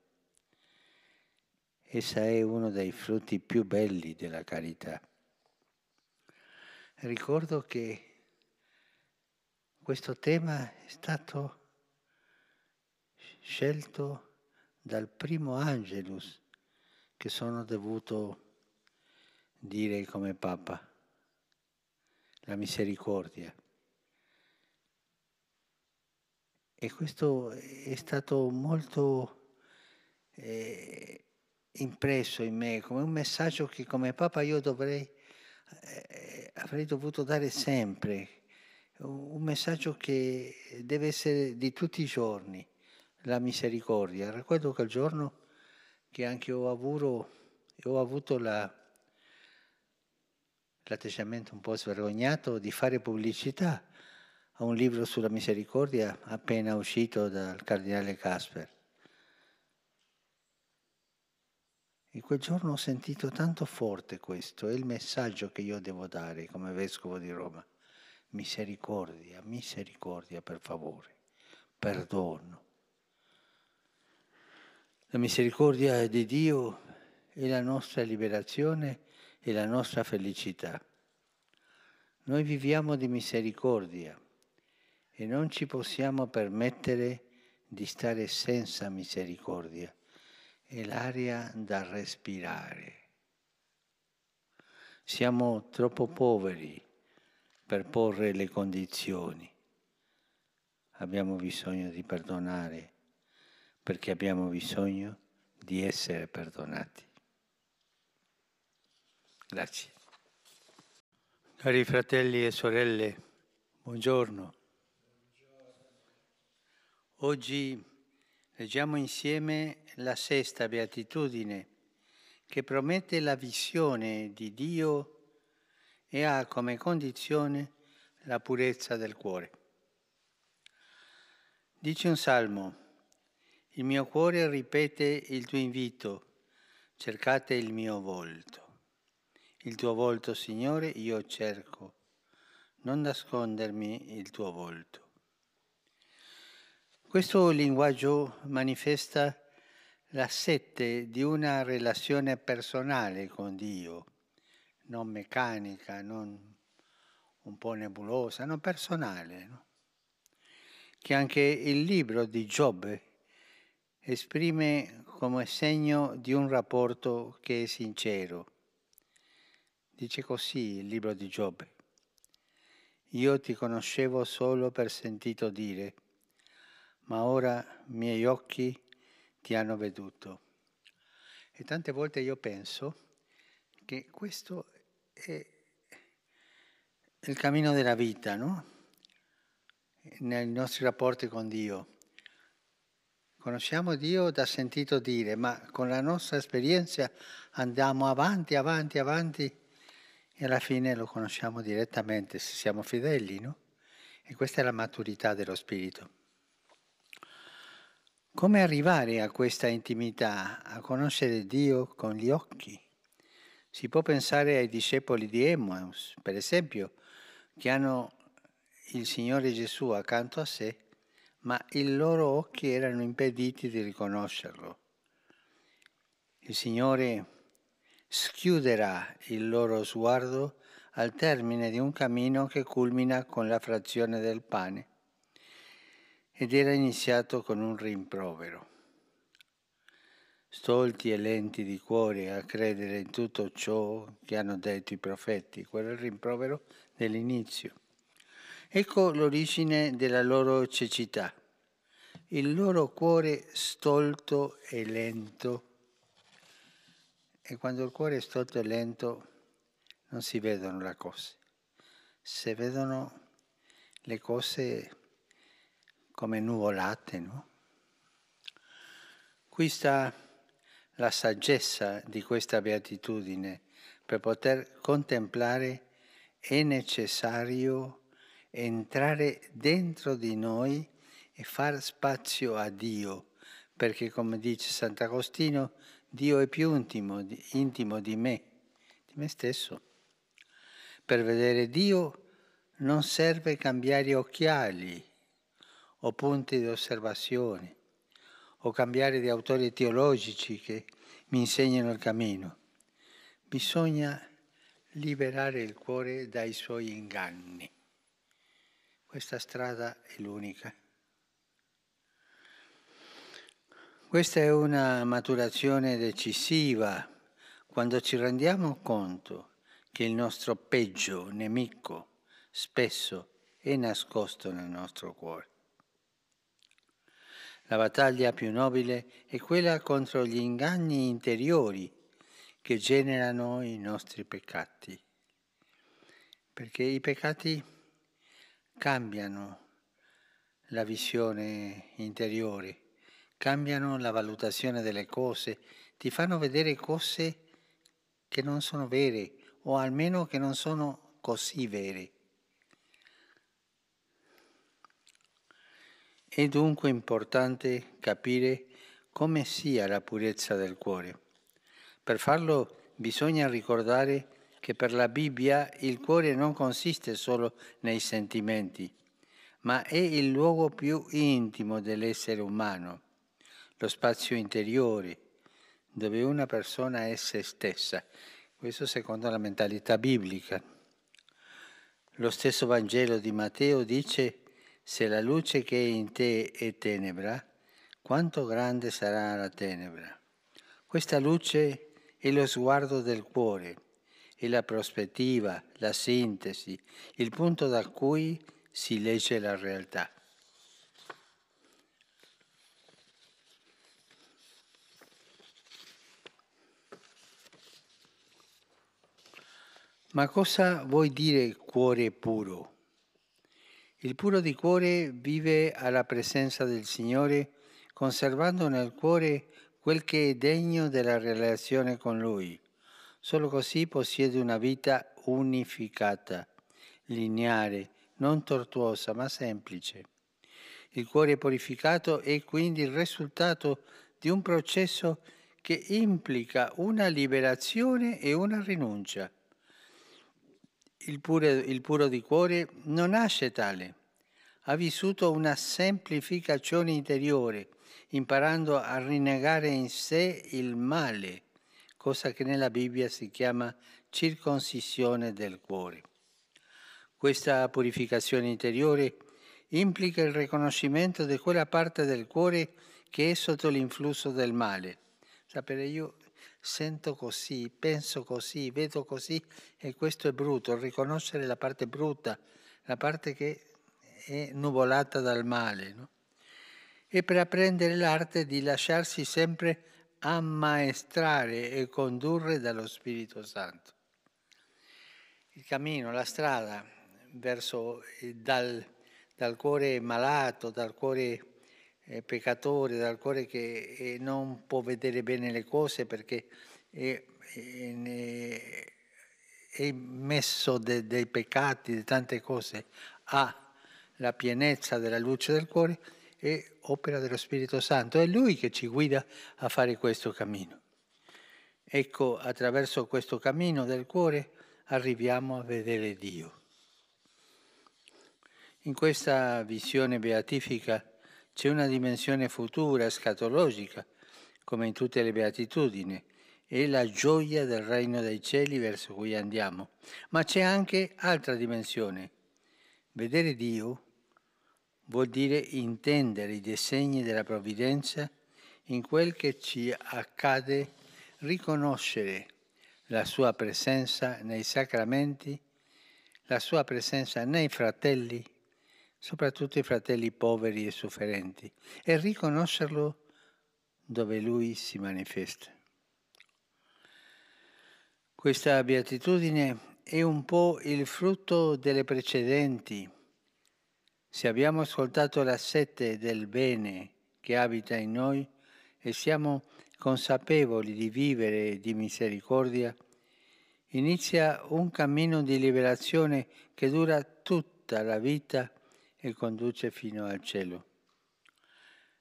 Essa è uno dei frutti più belli della carità. Ricordo che questo tema è stato scelto dal primo Angelus che sono dovuto dire come Papa, la misericordia. E questo è stato molto eh, impresso in me come un messaggio che come Papa io dovrei, eh, avrei dovuto dare sempre, un messaggio che deve essere di tutti i giorni la misericordia. Ricordo quel giorno che anche ho avuto, ho avuto la, l'atteggiamento un po' svergognato di fare pubblicità a un libro sulla misericordia appena uscito dal cardinale Casper. In quel giorno ho sentito tanto forte questo, è il messaggio che io devo dare come vescovo di Roma. Misericordia, misericordia per favore, perdono. La misericordia di Dio è la nostra liberazione e la nostra felicità. Noi viviamo di misericordia e non ci possiamo permettere di stare senza misericordia. È l'aria da respirare. Siamo troppo poveri per porre le condizioni. Abbiamo bisogno di perdonare perché abbiamo bisogno di essere perdonati. Grazie. Cari fratelli e sorelle, buongiorno. Oggi leggiamo insieme la sesta beatitudine che promette la visione di Dio e ha come condizione la purezza del cuore. Dice un salmo, il mio cuore ripete il tuo invito, cercate il mio volto. Il tuo volto, Signore, io cerco, non nascondermi il tuo volto. Questo linguaggio manifesta la sette di una relazione personale con Dio, non meccanica, non un po' nebulosa, non personale, no? che anche il libro di Giobbe esprime come segno di un rapporto che è sincero. Dice così il libro di Giobbe. Io ti conoscevo solo per sentito dire, ma ora miei occhi ti hanno veduto. E tante volte io penso che questo il cammino della vita, no? Nei nostri rapporti con Dio. Conosciamo Dio da sentito dire, ma con la nostra esperienza andiamo avanti, avanti, avanti e alla fine lo conosciamo direttamente se siamo fedeli, no? E questa è la maturità dello Spirito. Come arrivare a questa intimità, a conoscere Dio con gli occhi? Si può pensare ai discepoli di Emmaus, per esempio, che hanno il Signore Gesù accanto a sé, ma i loro occhi erano impediti di riconoscerlo. Il Signore schiuderà il loro sguardo al termine di un cammino che culmina con la frazione del pane ed era iniziato con un rimprovero. Stolti e lenti di cuore a credere in tutto ciò che hanno detto i profeti, quello è il rimprovero dell'inizio. Ecco l'origine della loro cecità, il loro cuore stolto e lento. E quando il cuore è stolto e lento non si vedono le cose, si vedono le cose come nuvolate, no? Qui sta la saggezza di questa beatitudine. Per poter contemplare è necessario entrare dentro di noi e far spazio a Dio, perché come dice Sant'Agostino, Dio è più intimo, intimo di me, di me stesso. Per vedere Dio non serve cambiare occhiali, o punti di osservazione o cambiare di autori teologici che mi insegnano il cammino. Bisogna liberare il cuore dai suoi inganni. Questa strada è l'unica. Questa è una maturazione decisiva quando ci rendiamo conto che il nostro peggio nemico spesso è nascosto nel nostro cuore. La battaglia più nobile è quella contro gli inganni interiori che generano i nostri peccati. Perché i peccati cambiano la visione interiore, cambiano la valutazione delle cose, ti fanno vedere cose che non sono vere o almeno che non sono così vere. È dunque importante capire come sia la purezza del cuore. Per farlo bisogna ricordare che per la Bibbia il cuore non consiste solo nei sentimenti, ma è il luogo più intimo dell'essere umano, lo spazio interiore, dove una persona è se stessa. Questo secondo la mentalità biblica. Lo stesso Vangelo di Matteo dice se la luce che è in te è tenebra, quanto grande sarà la tenebra? Questa luce è lo sguardo del cuore, è la prospettiva, la sintesi, il punto da cui si legge la realtà. Ma cosa vuoi dire cuore puro? Il puro di cuore vive alla presenza del Signore, conservando nel cuore quel che è degno della relazione con Lui. Solo così possiede una vita unificata, lineare, non tortuosa, ma semplice. Il cuore purificato è quindi il risultato di un processo che implica una liberazione e una rinuncia il, pure, il puro di cuore non nasce tale, ha vissuto una semplificazione interiore, imparando a rinnegare in sé il male, cosa che nella Bibbia si chiama circoncisione del cuore. Questa purificazione interiore implica il riconoscimento di quella parte del cuore che è sotto l'influsso del male. Sapere io sento così, penso così, vedo così e questo è brutto, riconoscere la parte brutta, la parte che è nuvolata dal male. No? E per apprendere l'arte di lasciarsi sempre ammaestrare e condurre dallo Spirito Santo. Il cammino, la strada, verso, dal, dal, cuore malato, dal cuore eh, peccatore, dal cuore che eh, non può vedere bene le cose perché è, è, è messo de, dei peccati, di tante cose, ha la pienezza della luce del cuore, è opera dello Spirito Santo. È Lui che ci guida a fare questo cammino. Ecco, attraverso questo cammino del cuore arriviamo a vedere Dio. In questa visione beatifica c'è una dimensione futura, scatologica, come in tutte le beatitudini, è la gioia del regno dei cieli verso cui andiamo, ma c'è anche altra dimensione. Vedere Dio vuol dire intendere i disegni della provvidenza in quel che ci accade, riconoscere la sua presenza nei sacramenti, la sua presenza nei fratelli, soprattutto i fratelli poveri e sofferenti, e riconoscerlo dove lui si manifesta. Questa beatitudine è un po' il frutto delle precedenti. Se abbiamo ascoltato la sete del bene che abita in noi e siamo consapevoli di vivere di misericordia, inizia un cammino di liberazione che dura tutta la vita e conduce fino al cielo.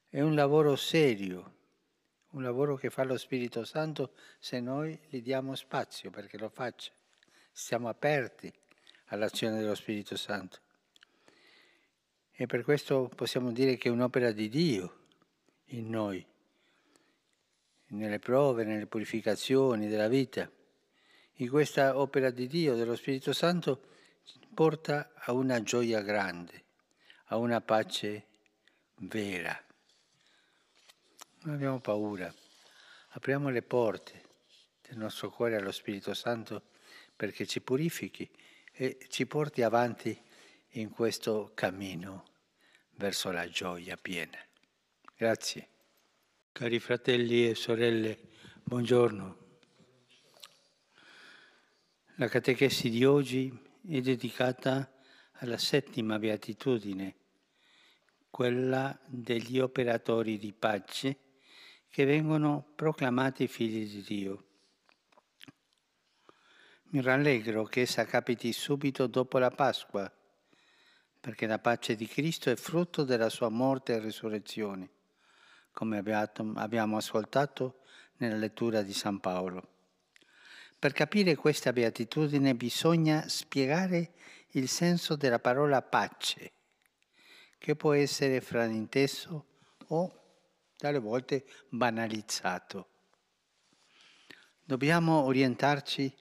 È un lavoro serio, un lavoro che fa lo Spirito Santo se noi gli diamo spazio perché lo faccia. Siamo aperti all'azione dello Spirito Santo. E per questo possiamo dire che è un'opera di Dio in noi nelle prove, nelle purificazioni della vita. E questa opera di Dio, dello Spirito Santo, porta a una gioia grande, a una pace vera. Non abbiamo paura, apriamo le porte del nostro cuore allo Spirito Santo perché ci purifichi e ci porti avanti in questo cammino verso la gioia piena. Grazie. Cari fratelli e sorelle, buongiorno. La catechesi di oggi è dedicata alla settima beatitudine, quella degli operatori di pace che vengono proclamati figli di Dio. Mi rallegro che essa capiti subito dopo la Pasqua, perché la pace di Cristo è frutto della sua morte e risurrezione come abbiamo ascoltato nella lettura di San Paolo. Per capire questa beatitudine bisogna spiegare il senso della parola pace, che può essere frainteso o dalle volte banalizzato. Dobbiamo orientarci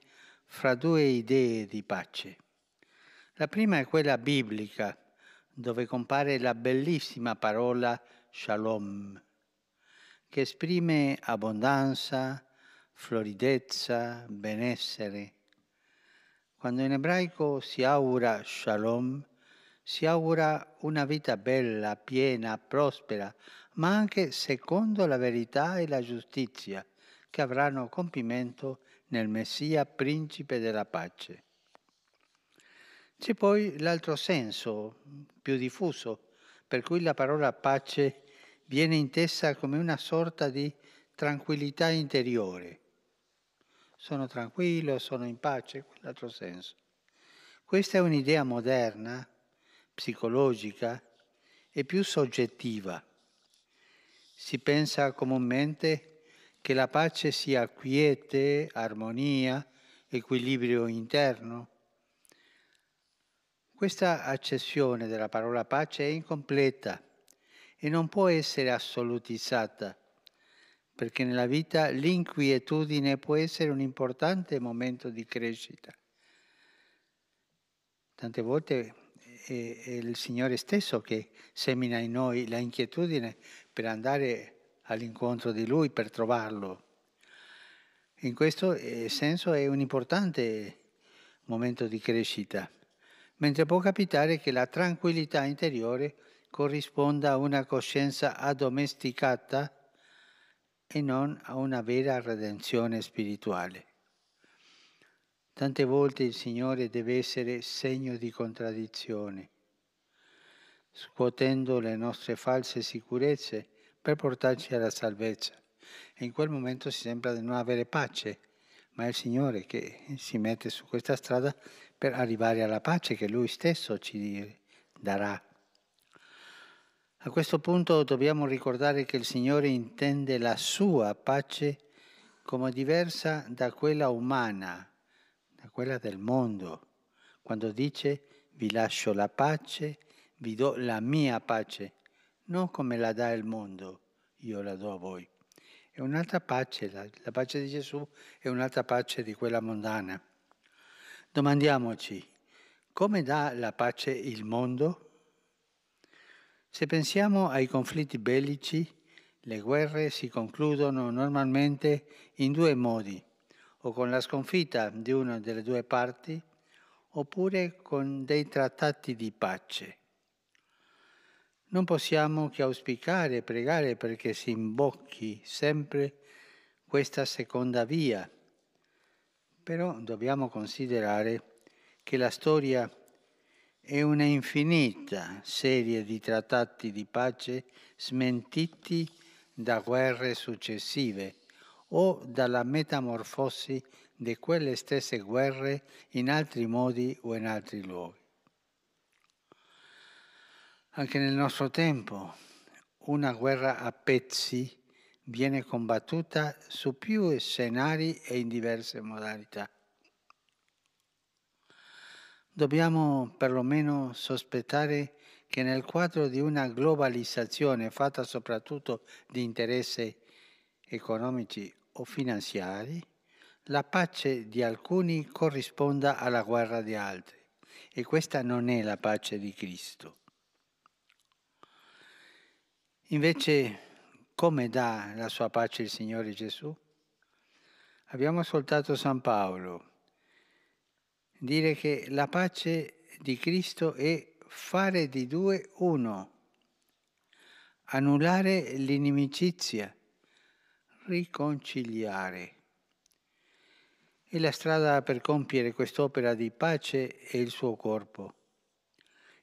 fra due idee di pace. La prima è quella biblica, dove compare la bellissima parola shalom, che esprime abbondanza, floridezza, benessere. Quando in ebraico si augura shalom, si augura una vita bella, piena, prospera, ma anche secondo la verità e la giustizia, che avranno compimento nel Messia, principe della pace. C'è poi l'altro senso, più diffuso, per cui la parola pace viene intesa come una sorta di tranquillità interiore. Sono tranquillo, sono in pace, quell'altro senso. Questa è un'idea moderna, psicologica e più soggettiva. Si pensa comunemente che la pace sia quiete, armonia, equilibrio interno. Questa accessione della parola pace è incompleta e non può essere assolutizzata, perché nella vita l'inquietudine può essere un importante momento di crescita. Tante volte è, il Signore stesso che semina in noi la inquietudine per andare all'incontro di Lui, per trovarlo. In questo eh, senso è un importante momento di crescita, mentre può capitare che la tranquillità interiore corrisponda a una coscienza addomesticata e non a una vera redenzione spirituale. Tante volte il Signore deve essere segno di contraddizione, scuotendo le nostre false sicurezze per portarci alla salvezza. E in quel momento si sembra di non avere pace, ma è il Signore che si mette su questa strada per arrivare alla pace che Lui stesso ci darà. A questo punto dobbiamo ricordare che il Signore intende la sua pace come diversa da quella umana, da quella del mondo, quando dice vi lascio la pace, vi do la mia pace, non come la dà il mondo, io la do a voi. È un'altra pace, la, la pace di Gesù è un'altra pace di quella mondana. Domandiamoci, come dà la pace il mondo? Se pensiamo ai conflitti bellici, le guerre si concludono normalmente in due modi, o con la sconfitta di una delle due parti, oppure con dei trattati di pace. Non possiamo che auspicare e pregare perché si imbocchi sempre questa seconda via, però dobbiamo considerare che la storia e una infinita serie di trattati di pace smentiti da guerre successive o dalla metamorfosi di quelle stesse guerre in altri modi o in altri luoghi. Anche nel nostro tempo una guerra a pezzi viene combattuta su più scenari e in diverse modalità dobbiamo perlomeno sospettare che nel quadro di una globalizzazione fatta soprattutto di interessi economici o finanziari, la pace di alcuni corrisponda alla guerra di altri. E questa non è la pace di Cristo. Invece, come dà la sua pace il Signore Gesù? Abbiamo ascoltato San Paolo dire che la pace di Cristo è fare di due uno, annullare l'inimicizia, riconciliare. E la strada per compiere quest'opera di pace è il suo corpo.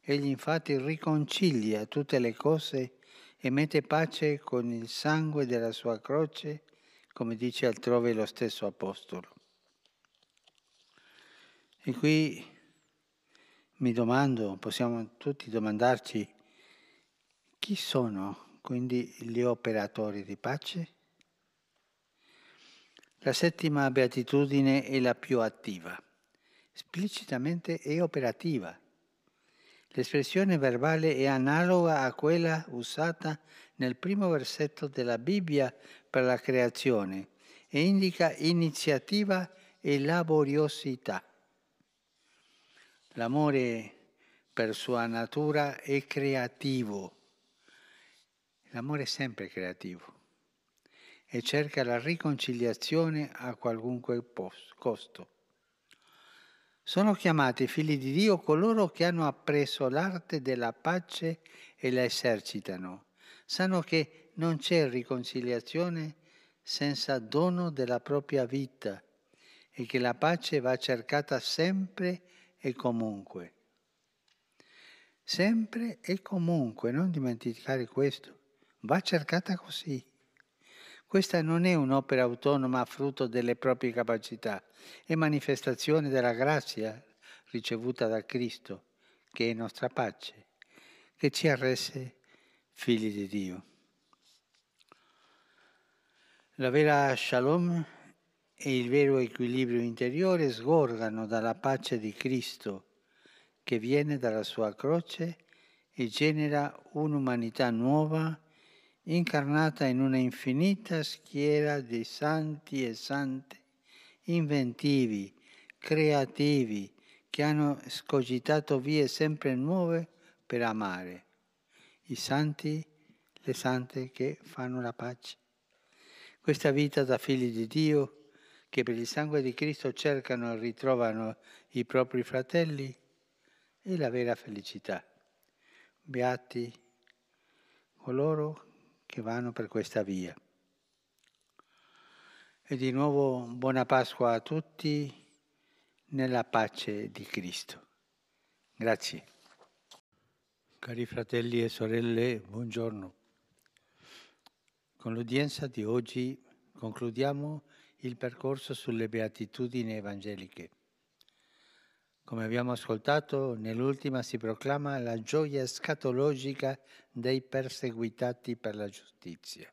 Egli infatti riconcilia tutte le cose e mette pace con il sangue della sua croce, come dice altrove lo stesso Apostolo. E qui mi domando, possiamo tutti domandarci, chi sono quindi gli operatori di pace? La settima beatitudine è la più attiva, esplicitamente è operativa. L'espressione verbale è analoga a quella usata nel primo versetto della Bibbia per la creazione e indica iniziativa e laboriosità. L'amore per sua natura è creativo. L'amore è sempre creativo e cerca la riconciliazione a qualunque costo. Sono chiamati figli di Dio coloro che hanno appreso l'arte della pace e la esercitano. Sanno che non c'è riconciliazione senza dono della propria vita e che la pace va cercata sempre e comunque. Sempre e comunque, non dimenticare questo. Va cercata così. Questa non è un'opera autonoma frutto delle proprie capacità, è manifestazione della grazia ricevuta da Cristo, che è nostra pace, che ci ha rese figli di Dio. La vera shalom e il vero equilibrio interiore sgorgano dalla pace di Cristo che viene dalla sua croce e genera un'umanità nuova incarnata in una infinita schiera di santi e sante, inventivi, creativi, che hanno scogitato vie sempre nuove per amare. I santi, le sante che fanno la pace. Questa vita da figli di Dio che per il sangue di Cristo cercano e ritrovano i propri fratelli, è la vera felicità. Beati coloro che vanno per questa via. E di nuovo buona Pasqua a tutti, nella pace di Cristo. Grazie. Cari fratelli e sorelle, buongiorno. Con l'udienza di oggi concludiamo il percorso sulle beatitudini evangeliche. Come abbiamo ascoltato, nell'ultima si proclama la gioia scatologica dei perseguitati per la giustizia.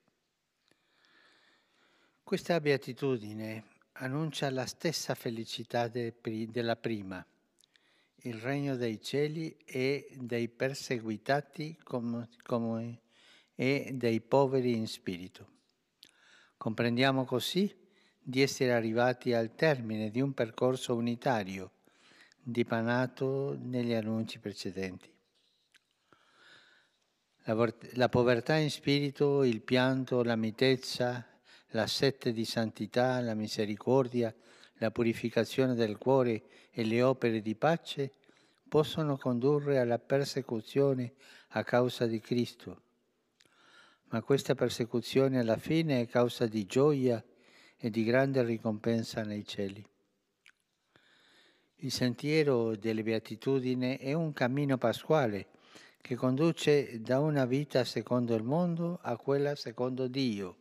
Questa beatitudine annuncia la stessa felicità de, della prima, il regno dei cieli e dei perseguitati come, come, e dei poveri in spirito. Comprendiamo così di essere arrivati al termine di un percorso unitario dipanato negli annunci precedenti. La, la povertà in spirito, il pianto, la mitezza, la sette di santità, la misericordia, la purificazione del cuore e le opere di pace possono condurre alla persecuzione a causa di Cristo. Ma questa persecuzione alla fine è causa di gioia e di grande ricompensa nei cieli. Il sentiero delle beatitudini è un cammino pasquale che conduce da una vita secondo il mondo a quella secondo Dio,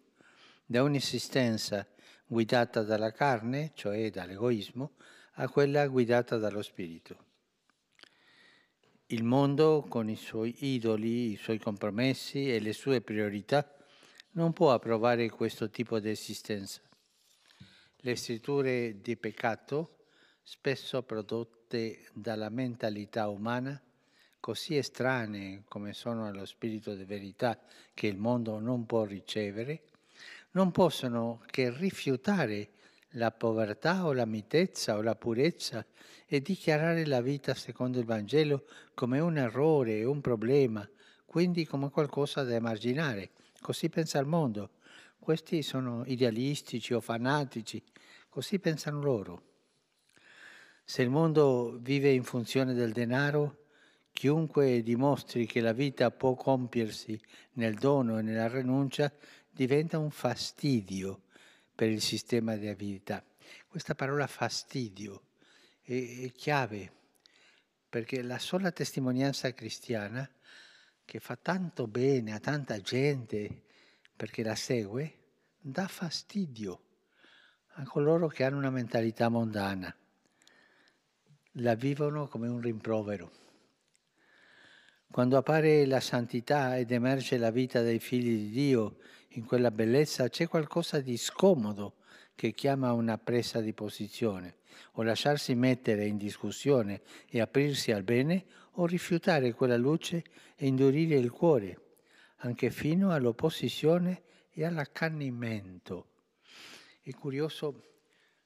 da un'esistenza guidata dalla carne, cioè dall'egoismo, a quella guidata dallo spirito. Il mondo, con i suoi idoli, i suoi compromessi e le sue priorità, non può approvare questo tipo di esistenza. Le scritture di peccato spesso prodotte dalla mentalità umana, così estranee come sono allo spirito di verità che il mondo non può ricevere, non possono che rifiutare la povertà o la mitezza o la purezza e dichiarare la vita secondo il Vangelo come un errore, un problema, quindi come qualcosa da emarginare. Così pensa il mondo. Questi sono idealistici o fanatici, così pensano loro. Se il mondo vive in funzione del denaro, chiunque dimostri che la vita può compiersi nel dono e nella rinuncia diventa un fastidio per il sistema di avidità. Questa parola fastidio è, è chiave perché la sola testimonianza cristiana che fa tanto bene a tanta gente perché la segue, dà fastidio a coloro che hanno una mentalità mondana la vivono come un rimprovero. Quando appare la santità ed emerge la vita dei figli di Dio in quella bellezza, c'è qualcosa di scomodo che chiama una presa di posizione, o lasciarsi mettere in discussione e aprirsi al bene, o rifiutare quella luce e indurire il cuore, anche fino all'opposizione e all'accanimento. È curioso,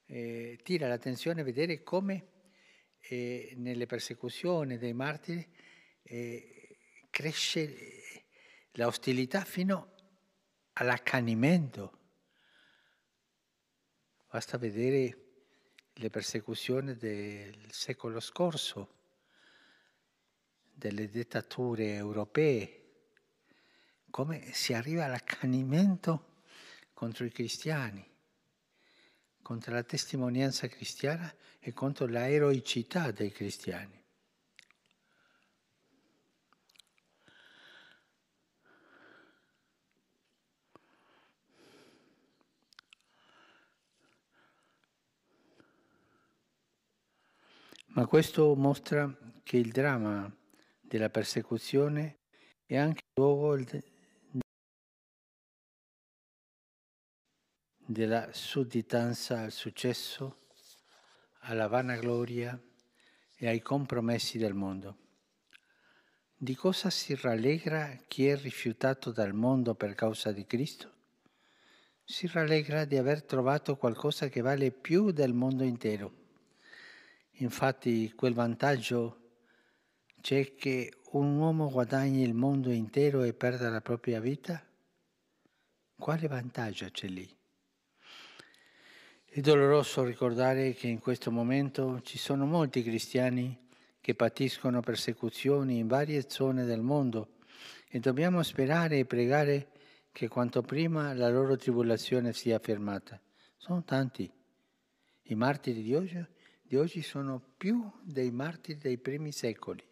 eh, tira l'attenzione a vedere come eh, nelle persecuzioni dei martiri eh, cresce la ostilità fino all'accanimento. Basta vedere le persecuzioni del secolo scorso, delle dittature europee, come si arriva all'accanimento contro i cristiani contro la testimonianza cristiana e contro la eroicità dei cristiani. Ma questo mostra che il dramma della persecuzione è anche luogo della sudditanza al successo, alla vanagloria e ai compromessi del mondo. Di cosa si rallegra chi è rifiutato dal mondo per causa di Cristo? Si rallegra di aver trovato qualcosa che vale più del mondo intero. Infatti quel vantaggio c'è che un uomo guadagni il mondo intero e perda la propria vita? Quale vantaggio c'è lì? È doloroso ricordare che in questo momento ci sono molti cristiani che patiscono persecuzioni in varie zone del mondo e dobbiamo sperare e pregare che quanto prima la loro tribolazione sia fermata. Sono tanti. I martiri di oggi di oggi sono più dei martiri dei primi secoli.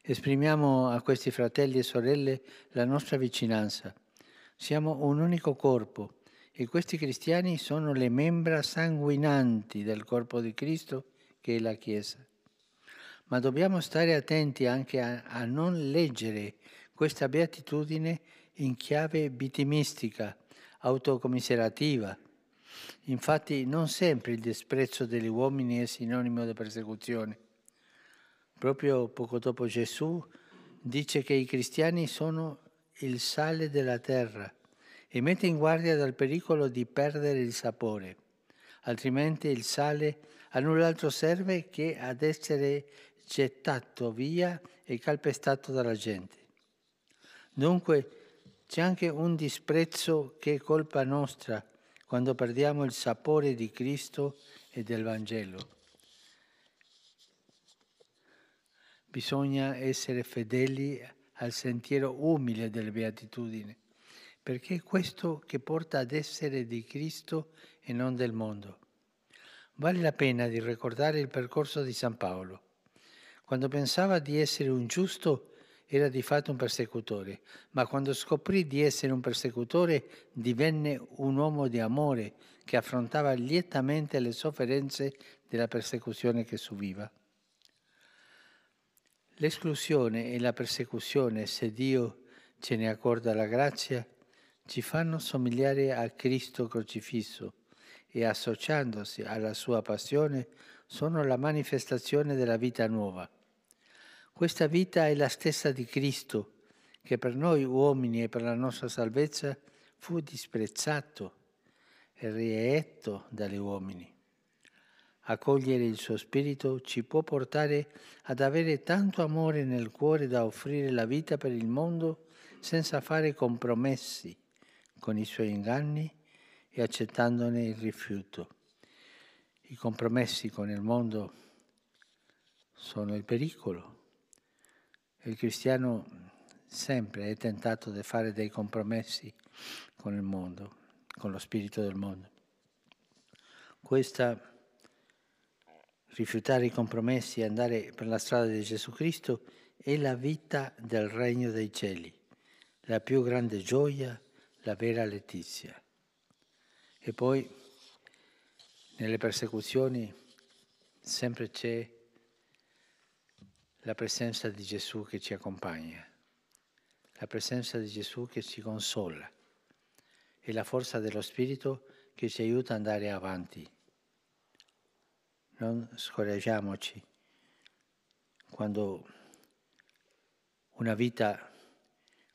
Esprimiamo a questi fratelli e sorelle la nostra vicinanza. Siamo un unico corpo e questi cristiani sono le membra sanguinanti del corpo di Cristo che è la Chiesa. Ma dobbiamo stare attenti anche a, a non leggere questa beatitudine in chiave vitimistica, autocommiserativa. Infatti non sempre il disprezzo degli uomini è sinonimo di persecuzione. Proprio poco dopo Gesù dice che i cristiani sono il sale della terra e mette in guardia dal pericolo di perdere il sapore, altrimenti il sale a null'altro serve che ad essere gettato via e calpestato dalla gente. Dunque c'è anche un disprezzo che è colpa nostra quando perdiamo il sapore di Cristo e del Vangelo. Bisogna essere fedeli al sentiero umile delle beatitudini perché è questo che porta ad essere di Cristo e non del mondo. Vale la pena di ricordare il percorso di San Paolo. Quando pensava di essere un giusto era di fatto un persecutore, ma quando scoprì di essere un persecutore divenne un uomo di amore che affrontava lietamente le sofferenze della persecuzione che subiva. L'esclusione e la persecuzione, se Dio ce ne accorda la grazia, ci fanno somigliare a Cristo crocifisso e associandosi alla sua passione sono la manifestazione della vita nuova. Questa vita è la stessa di Cristo, che per noi uomini e per la nostra salvezza fu disprezzato e rietto dagli uomini. Accogliere il suo spirito ci può portare ad avere tanto amore nel cuore da offrire la vita per il mondo senza fare compromessi con i suoi inganni e accettandone il rifiuto. I compromessi con il mondo sono il pericolo. Il cristiano sempre è tentato di fare dei compromessi con il mondo, con lo spirito del mondo. Questa rifiutare i compromessi e andare per la strada di Gesù Cristo è la vita del regno dei cieli, la più grande gioia la vera letizia. E poi nelle persecuzioni sempre c'è la presenza di Gesù che ci accompagna, la presenza di Gesù che ci consola e la forza dello Spirito che ci aiuta ad andare avanti. Non scoraggiamoci quando una vita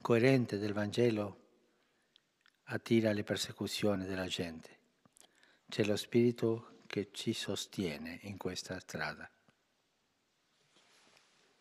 coerente del Vangelo attira le persecuzioni della gente. C'è lo Spirito che ci sostiene in questa strada.